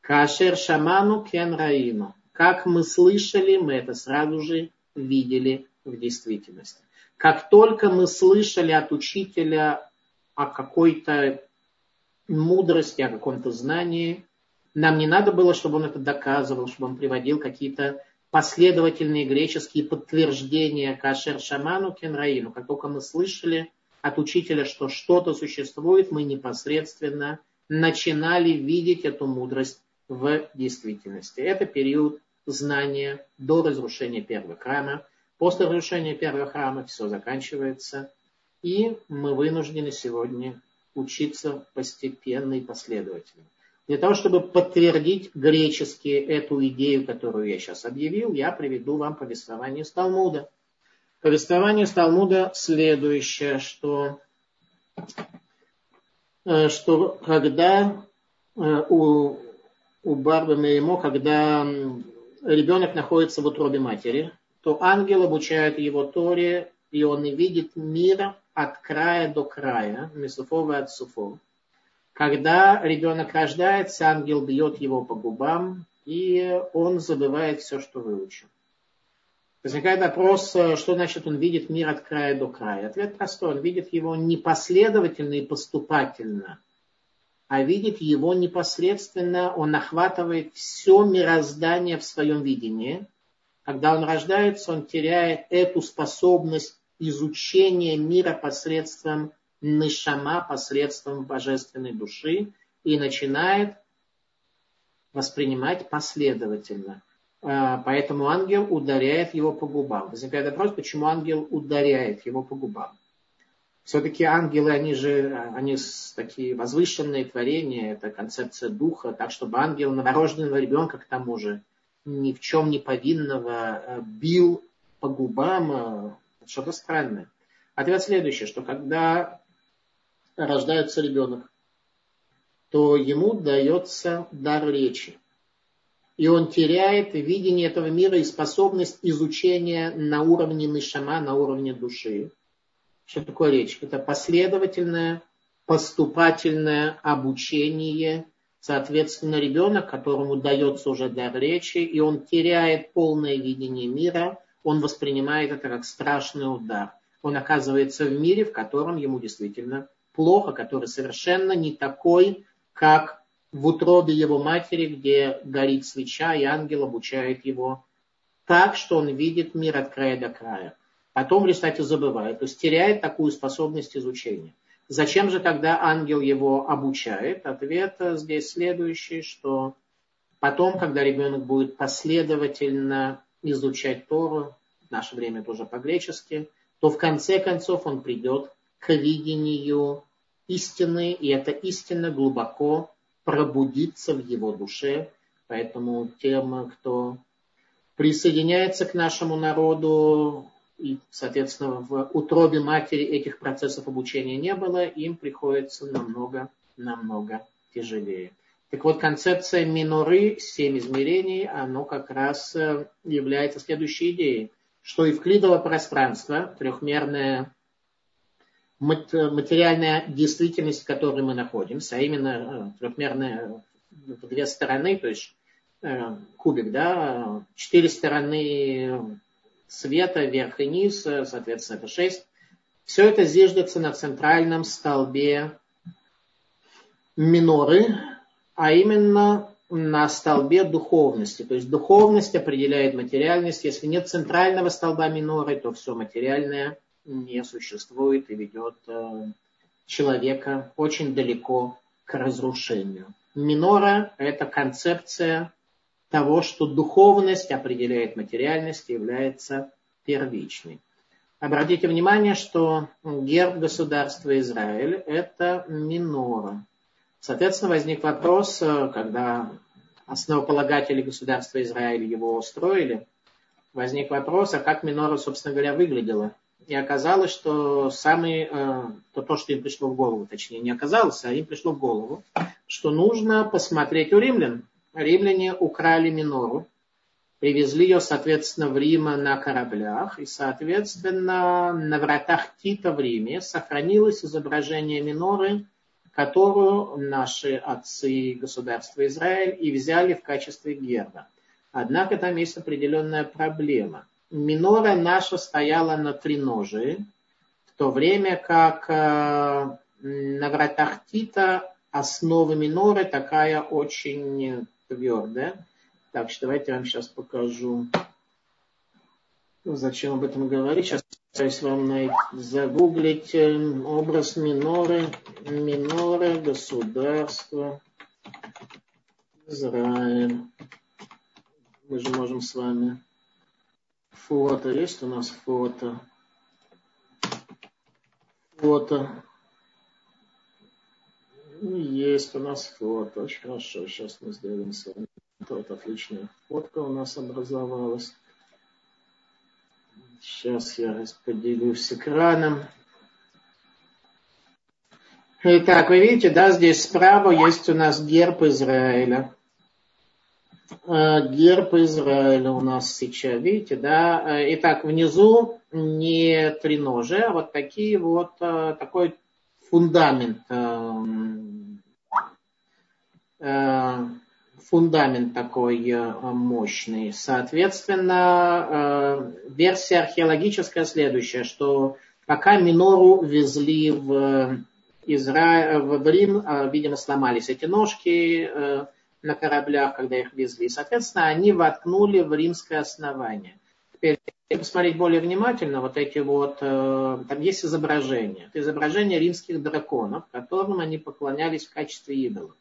Кашер шаману кен раину. Как мы слышали, мы это сразу же видели в действительности. Как только мы слышали от учителя о какой-то мудрости, о каком-то знании, нам не надо было, чтобы он это доказывал, чтобы он приводил какие-то последовательные греческие подтверждения кашер шаману кенраину. Как только мы слышали от учителя, что что-то существует, мы непосредственно начинали видеть эту мудрость в действительности. Это период знания до разрушения первого храма. После разрушения первого храма все заканчивается. И мы вынуждены сегодня учиться постепенно и последовательно. Для того, чтобы подтвердить гречески эту идею, которую я сейчас объявил, я приведу вам повествование из. Повествование из следующее, что, э, что когда э, у, у Барбы Меримо, когда ребенок находится в утробе матери, то ангел обучает его Торе, и он не видит мира от края до края, месуфова от суфов. Когда ребенок рождается, ангел бьет его по губам, и он забывает все, что выучил. Возникает вопрос, что значит он видит мир от края до края. Ответ простой. Он видит его непоследовательно и поступательно, а видит его непосредственно, он охватывает все мироздание в своем видении. Когда он рождается, он теряет эту способность изучения мира посредством нишама посредством божественной души и начинает воспринимать последовательно. Поэтому ангел ударяет его по губам. Возникает вопрос, почему ангел ударяет его по губам. Все-таки ангелы, они же, они такие возвышенные творения, это концепция духа, так чтобы ангел новорожденного ребенка к тому же ни в чем не повинного э, бил по губам, э, что-то странное. Ответ следующий, что когда рождается ребенок, то ему дается дар речи. И он теряет видение этого мира и способность изучения на уровне нишама, на уровне души. Что такое речь? Это последовательное, поступательное обучение. Соответственно, ребенок, которому дается уже дар речи, и он теряет полное видение мира, он воспринимает это как страшный удар. Он оказывается в мире, в котором ему действительно плохо, который совершенно не такой, как в утробе его матери, где горит свеча, и ангел обучает его так, что он видит мир от края до края потом результате забывает, то есть теряет такую способность изучения. Зачем же тогда ангел его обучает? Ответ здесь следующий, что потом, когда ребенок будет последовательно изучать Тору, в наше время тоже по-гречески, то в конце концов он придет к видению истины, и эта истина глубоко пробудится в его душе. Поэтому тем, кто присоединяется к нашему народу, и, соответственно, в утробе матери этих процессов обучения не было, им приходится намного, намного тяжелее. Так вот, концепция миноры, семь измерений, оно как раз э, является следующей идеей, что евклидово пространство, трехмерная материальная действительность, в которой мы находимся, а именно э, трехмерная две стороны, то есть э, кубик, да, четыре стороны света, вверх и низ, соответственно, это 6. Все это зиждется на центральном столбе миноры, а именно на столбе духовности. То есть духовность определяет материальность. Если нет центрального столба миноры, то все материальное не существует и ведет э, человека очень далеко к разрушению. Минора – это концепция того, что духовность определяет материальность и является первичной. Обратите внимание, что герб государства Израиль – это минора. Соответственно, возник вопрос, когда основополагатели государства Израиль его строили, возник вопрос, а как минора, собственно говоря, выглядела. И оказалось, что самый, э, то, то, что им пришло в голову, точнее не оказалось, а им пришло в голову, что нужно посмотреть у римлян, римляне украли минору, привезли ее, соответственно, в Рим на кораблях, и, соответственно, на вратах Тита в Риме сохранилось изображение миноры, которую наши отцы государства Израиль и взяли в качестве герба. Однако там есть определенная проблема. Минора наша стояла на треножии, в то время как э, на вратах Тита основа миноры такая очень твердая. Так что давайте я вам сейчас покажу. Ну, зачем об этом говорить? Сейчас пытаюсь вам найти, загуглить э, образ миноры, миноры, государство, Израиль. Мы же можем с вами фото. Есть у нас фото? Фото. Ну, есть у нас фото. Очень хорошо. Сейчас мы сделаем с вами. Вот отличная фотка у нас образовалась. Сейчас я поделюсь экраном. Итак, вы видите, да, здесь справа есть у нас герб Израиля. А, герб Израиля у нас сейчас, видите, да. Итак, внизу не треножие, а вот такие вот, а, такой фундамент Э, фундамент такой э, мощный. Соответственно, э, версия археологическая следующая, что пока Минору везли в, Изра... в Рим, видимо, сломались эти ножки на кораблях, когда их везли. Соответственно, они воткнули в римское основание. Теперь, если посмотреть более внимательно, вот эти вот, там есть изображения. Это изображение римских драконов, которым они поклонялись в качестве идолов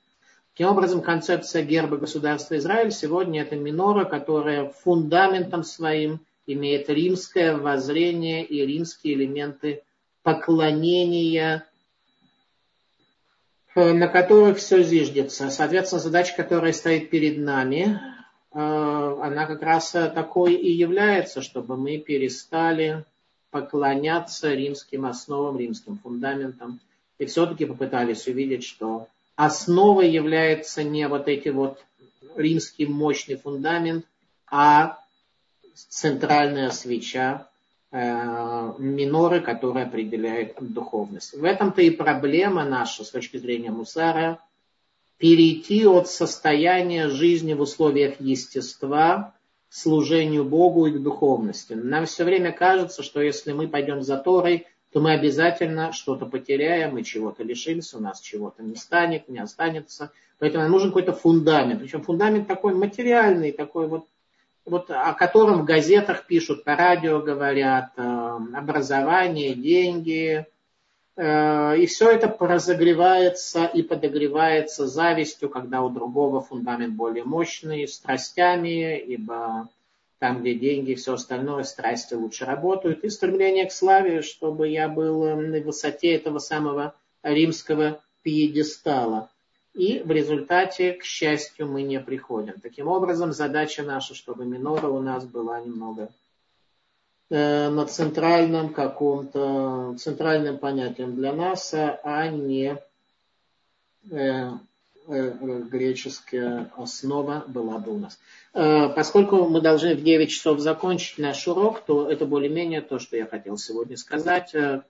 Таким образом, концепция герба государства Израиль сегодня это минора, которая фундаментом своим имеет римское воззрение и римские элементы поклонения, э, на которых все зиждется. Соответственно, задача, которая стоит перед нами, э, она как раз такой и является, чтобы мы перестали поклоняться римским основам, римским фундаментам, и все-таки попытались увидеть, что основой является не вот эти вот римский мощный фундамент, а центральная свеча э, миноры, которая определяет духовность. В этом-то и проблема наша с точки зрения мусара, перейти от состояния жизни в условиях естества к служению Богу и к духовности. Нам все время кажется, что если мы пойдем за Торой, то мы обязательно что-то потеряем, мы чего-то лишимся, у нас чего-то не станет, не останется. Поэтому нам нужен какой-то фундамент. Причем фундамент такой материальный, такой вот вот о котором в газетах пишут, по радио говорят, э, образование, деньги. Э, и все это разогревается и подогревается завистью, когда у другого фундамент более мощный, страстями, ибо там, где деньги и все остальное, страсти лучше работают. И стремление к славе, чтобы я был на высоте этого самого римского пьедестала. И в результате, к счастью, мы не приходим. Таким образом, задача наша, чтобы минора у нас была немного э, на центральном каком-то, центральным понятием для нас, а не э, э, греческая основа была бы у нас. Э, поскольку мы должны в 9 часов закончить наш урок, то это более-менее то, что я хотел сегодня сказать. Э,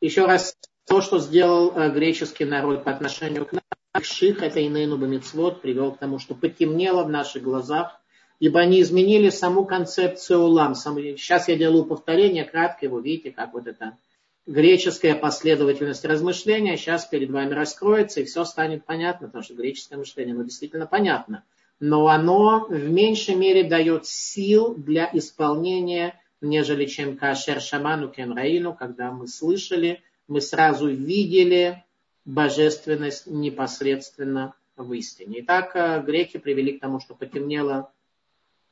еще раз, то, что сделал э, греческий народ по отношению к нам, Ших это Инейну Бамицвод привел к тому, что потемнело в наших глазах, ибо они изменили саму концепцию улам. Сейчас я делаю повторение, кратко вы видите, как вот это греческая последовательность размышления сейчас перед вами раскроется, и все станет понятно, потому что греческое мышление, оно действительно понятно. Но оно в меньшей мере дает сил для исполнения, нежели чем Кашер Шаману Кенраину, когда мы слышали, мы сразу видели, божественность непосредственно в истине. Итак, э, греки привели к тому, что потемнело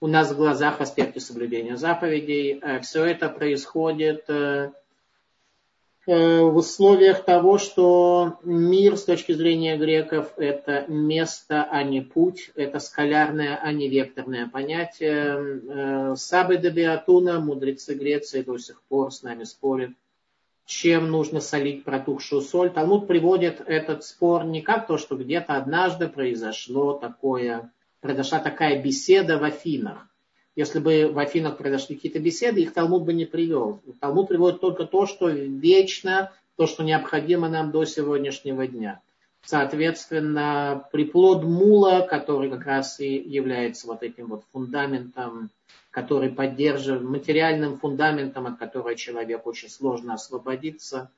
у нас в глазах в аспекте соблюдения заповедей. Э, Все это происходит э, в условиях того, что мир с точки зрения греков это место, а не путь, это скалярное, а не векторное понятие. Сабы де Биатуна, мудрецы Греции, до сих пор с нами спорят, чем нужно солить протухшую соль. Талмуд приводит этот спор не как то, что где-то однажды произошло такое, произошла такая беседа в Афинах. Если бы в Афинах произошли какие-то беседы, их Талмуд бы не привел. Талмуд приводит только то, что вечно, то, что необходимо нам до сегодняшнего дня. Соответственно, приплод мула, который как раз и является вот этим вот фундаментом который поддерживает материальным фундаментом, от которого человек очень сложно освободиться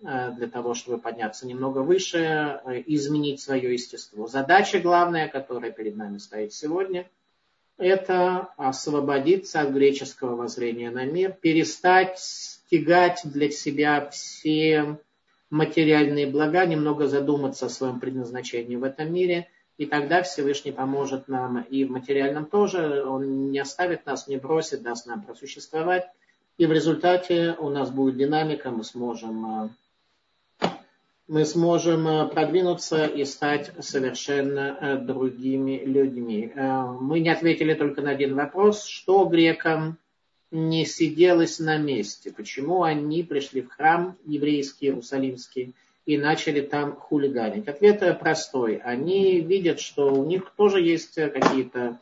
э, для того, чтобы подняться немного выше, э, изменить свое естество. Задача главная, которая перед нами стоит сегодня, это освободиться от греческого воззрения на мир, перестать стягать для себя все материальные блага, немного задуматься о своем предназначении в этом мире – и тогда Всевышний поможет нам и в материальном тоже. Он не оставит нас, не бросит, даст нам просуществовать. И в результате у нас будет динамика, мы сможем, э, мы сможем э, продвинуться и стать совершенно э, другими людьми. Мы не ответили только на один вопрос, что грекам не сиделось на месте, почему они пришли в храм еврейский, иерусалимский, и начали там хулиганить? Ответ простой. Они видят, что у них тоже есть какие-то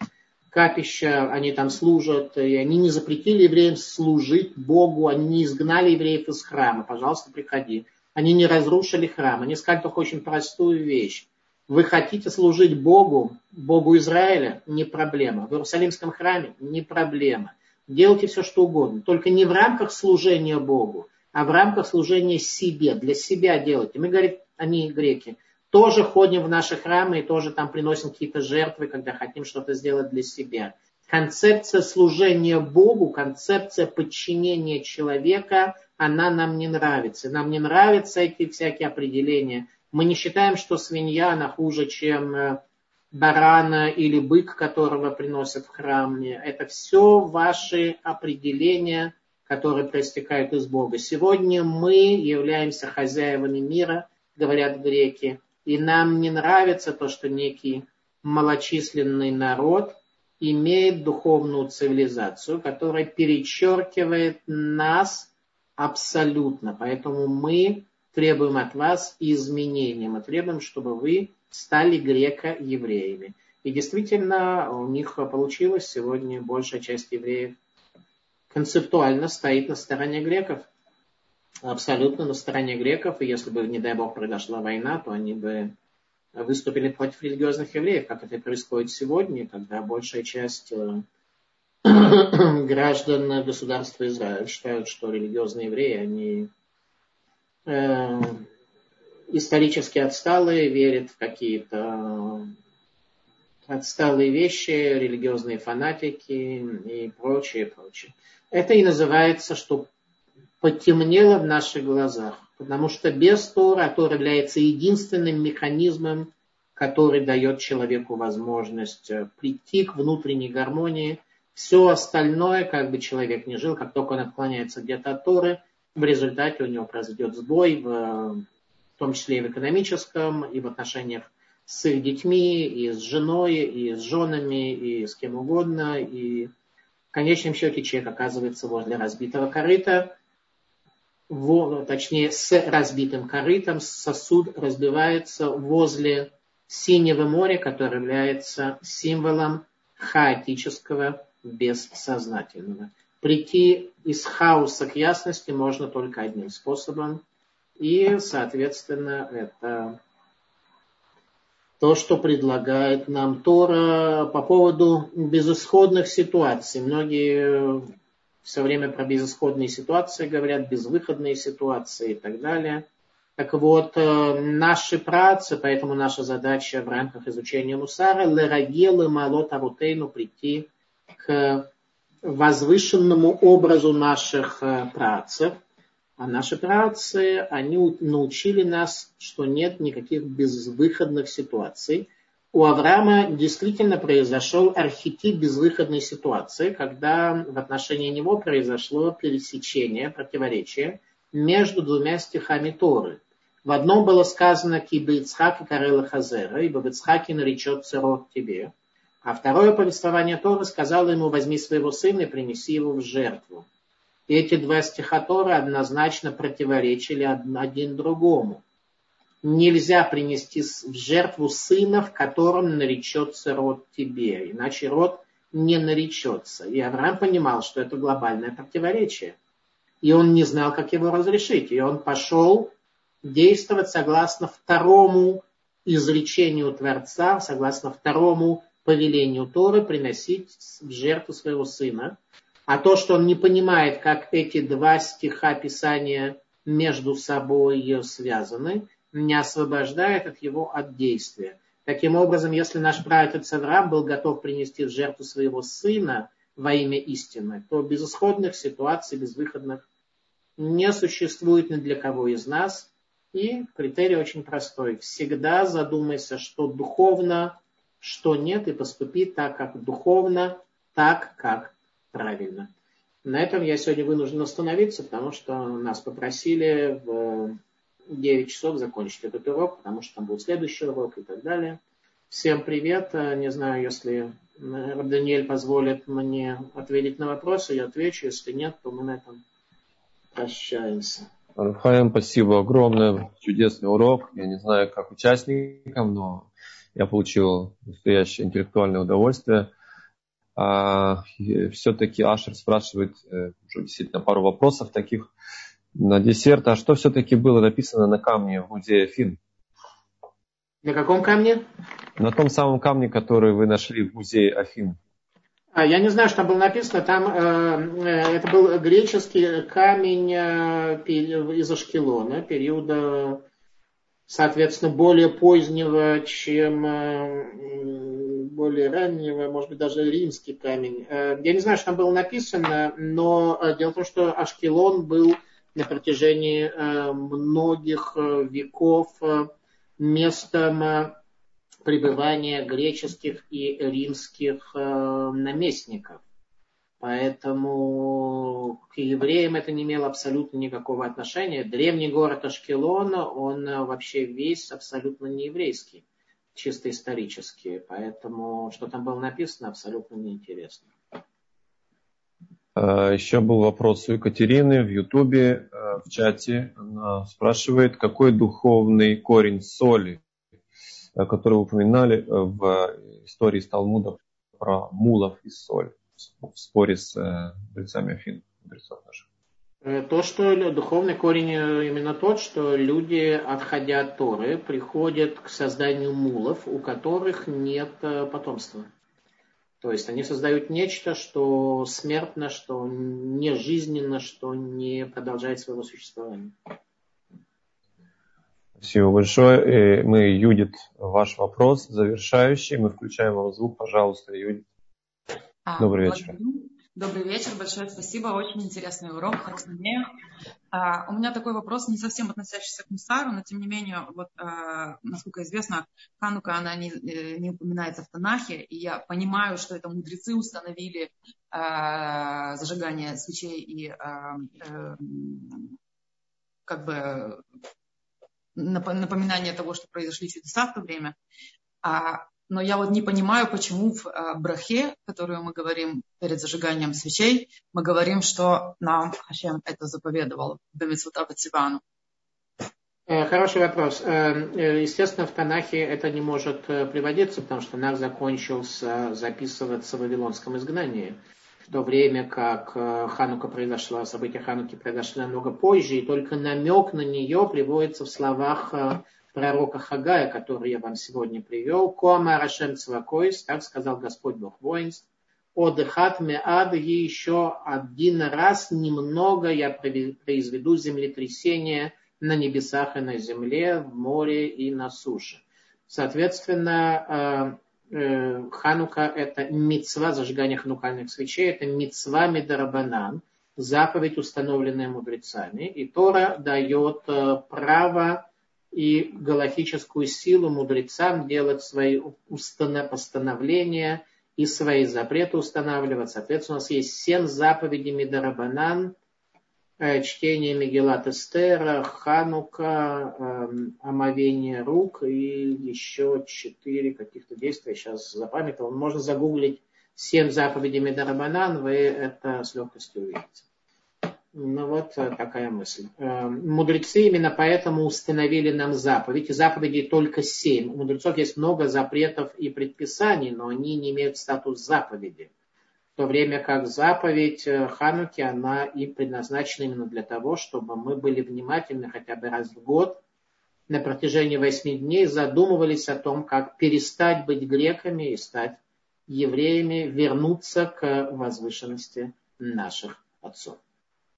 капища, они там служат, и они не запретили евреям служить Богу, они не изгнали евреев из храма. Пожалуйста, приходи. Они не разрушили храм. Они сказали только очень простую вещь. Вы хотите служить Богу, Богу Израиля, не проблема. В Иерусалимском храме не проблема. Делайте все, что угодно. Только не в рамках служения Богу, а в рамках служения себе, для себя делать. И мы, говорим, они греки, тоже ходим в наши храмы и тоже там приносим какие-то жертвы, когда хотим что-то сделать для себя. Концепция служения Богу, концепция подчинения человека, она нам не нравится. Нам не нравятся эти всякие определения. Мы не считаем, что свинья, она хуже, чем э, барана или бык, которого приносят в храме. Это все ваши определения, которые проистекают из Бога. Сегодня мы являемся хозяевами мира, говорят греки, и нам не нравится то, что некий малочисленный народ имеет духовную цивилизацию, которая перечеркивает нас абсолютно. Поэтому мы требуем от вас изменения. Мы требуем, чтобы вы стали греко-евреями. И действительно, у них получилось сегодня большая часть евреев концептуально стоит на стороне греков. Абсолютно на стороне греков. И если бы, не дай бог, произошла война, то они бы выступили против религиозных евреев, как это происходит сегодня, когда большая часть э, граждан государства Израиль считают, что религиозные евреи, они э, исторически отсталые, верят в какие-то отсталые вещи, религиозные фанатики и прочее, прочее. Это и называется, что потемнело в наших глазах. Потому что без Тора, Тора является единственным механизмом, который дает человеку возможность э, прийти к внутренней гармонии. Все остальное, как бы человек не жил, как только он отклоняется где-то от Торы, в результате у него произойдет сбой, в, в том числе и в экономическом, и в отношениях с детьми, и с женой, и с женами, и с кем угодно. И в конечном счете человек оказывается возле разбитого корыта, точнее с разбитым корытом, сосуд разбивается возле синего моря, которое является символом хаотического бессознательного. Прийти из хаоса к ясности можно только одним способом. И, соответственно, это то, что предлагает нам Тора по поводу безысходных ситуаций. Многие все время про безысходные ситуации говорят, безвыходные ситуации и так далее. Так вот, э, наши працы, поэтому наша задача в рамках изучения Мусара, лерагелы малот арутейну прийти к возвышенному образу наших э, працев. А наши працы, они научили нас, что нет никаких безвыходных ситуаций у Авраама действительно произошел архетип безвыходной ситуации, когда в отношении него произошло пересечение, противоречие между двумя стихами Торы. В одном было сказано «Кибы Ицхак и Карела Хазера», ибо в Ицхаке наречется род тебе. А второе повествование Торы сказало ему «Возьми своего сына и принеси его в жертву». Эти два стиха однозначно противоречили один другому нельзя принести в жертву сына, в котором наречется род тебе, иначе род не наречется. И Авраам понимал, что это глобальное противоречие. И он не знал, как его разрешить. И он пошел действовать согласно второму изречению Творца, согласно второму повелению Торы, приносить в жертву своего сына. А то, что он не понимает, как эти два стиха Писания между собой связаны, не освобождает от его от действия. Таким образом, если наш праотец Авраам был готов принести в жертву своего сына во имя истины, то безысходных ситуаций, безвыходных не существует ни для кого из нас. И критерий очень простой. Всегда задумайся, что духовно, что нет, и поступи так, как духовно, так, как правильно. На этом я сегодня вынужден остановиться, потому что нас попросили в 9 часов закончить этот урок, потому что там будет следующий урок и так далее. Всем привет. Не знаю, если Даниэль позволит мне ответить на вопросы, я отвечу. Если нет, то мы на этом прощаемся. Рафаэль, спасибо огромное. Чудесный урок. Я не знаю, как участникам, но я получил настоящее интеллектуальное удовольствие. А, все-таки Ашер спрашивает э, уже действительно пару вопросов таких на десерт. А что все-таки было написано на камне в музее Афин? На каком камне? На том самом камне, который вы нашли в музее Афин. А, я не знаю, что там было написано. Там э, э это был греческий камень э, из Ашкелона, периода, соответственно, более позднего, чем э, более раннего, может быть, даже римский камень. Э, я не знаю, что там было написано, но э, дело в том, что Ашкелон был на протяжении э, многих веков местом пребывания греческих и римских наместников. Поэтому к евреям это не имело абсолютно никакого отношения. Древний город Ашкелон, он вообще весь абсолютно не еврейский, чисто исторический. Поэтому что там было написано, абсолютно неинтересно. А, еще был вопрос у Екатерины в Ютубе, э, в чате. Она спрашивает, какой духовный корень соли, э, который вы упоминали в истории из Талмуда про мулов и соль в споре с мудрецами Афин, мудрецов наших? То, что духовный корень именно тот, что люди, отходя от Торы, приходят к созданию мулов, у которых нет потомства. То есть они создают нечто, что смертно, что не жизненно, что не продолжает своего существования. Спасибо большое. Мы, Юдит, ваш вопрос завершающий. Мы включаем вам звук. Пожалуйста, Юдит. А, Добрый вечер. Благодарю. Добрый вечер, большое спасибо, очень интересный урок, а, у меня такой вопрос, не совсем относящийся к Мусару, но тем не менее, вот, а, насколько известно, Ханука, она не, э, не упоминается в Танахе, и я понимаю, что это мудрецы установили а, зажигание свечей и а, как бы напоминание того, что произошли чудеса в то время. А но я вот не понимаю, почему в э, брахе, которую мы говорим перед зажиганием свечей, мы говорим, что нам Хашем это заповедовал Бемицвута Бацивану. Э, хороший вопрос. Э, естественно, в Танахе это не может приводиться, потому что Нах закончился записываться в Вавилонском изгнании. В то время как Ханука произошла, события Хануки произошли намного позже, и только намек на нее приводится в словах пророка Хагая, который я вам сегодня привел. Кома Рашем Цвакойс, так сказал Господь Бог воинств. Одыхат меад, и еще один раз немного я произведу землетрясение на небесах и на земле, в море и на суше. Соответственно, э, э, Ханука – это мецва зажигания ханукальных свечей, это мецва медарабанан, заповедь, установленная мудрецами. И Тора дает э, право и галактическую силу мудрецам делать свои постановления и свои запреты устанавливать. Соответственно, у нас есть семь заповедей Мидарабанан, э, чтение Мегелат Эстера, Ханука, эм, омовение рук и еще четыре каких-то действия. Сейчас запамятовал. Можно загуглить семь заповедей Мидарабанан, вы это с легкостью увидите. Ну вот э, такая мысль. Э, мудрецы именно поэтому установили нам заповедь. Заповедей только семь. У мудрецов есть много запретов и предписаний, но они не имеют статус заповеди. В то время как заповедь э, Хануки, она и предназначена именно для того, чтобы мы были внимательны хотя бы раз в год на протяжении восьми дней задумывались о том, как перестать быть греками и стать евреями, вернуться к возвышенности наших отцов.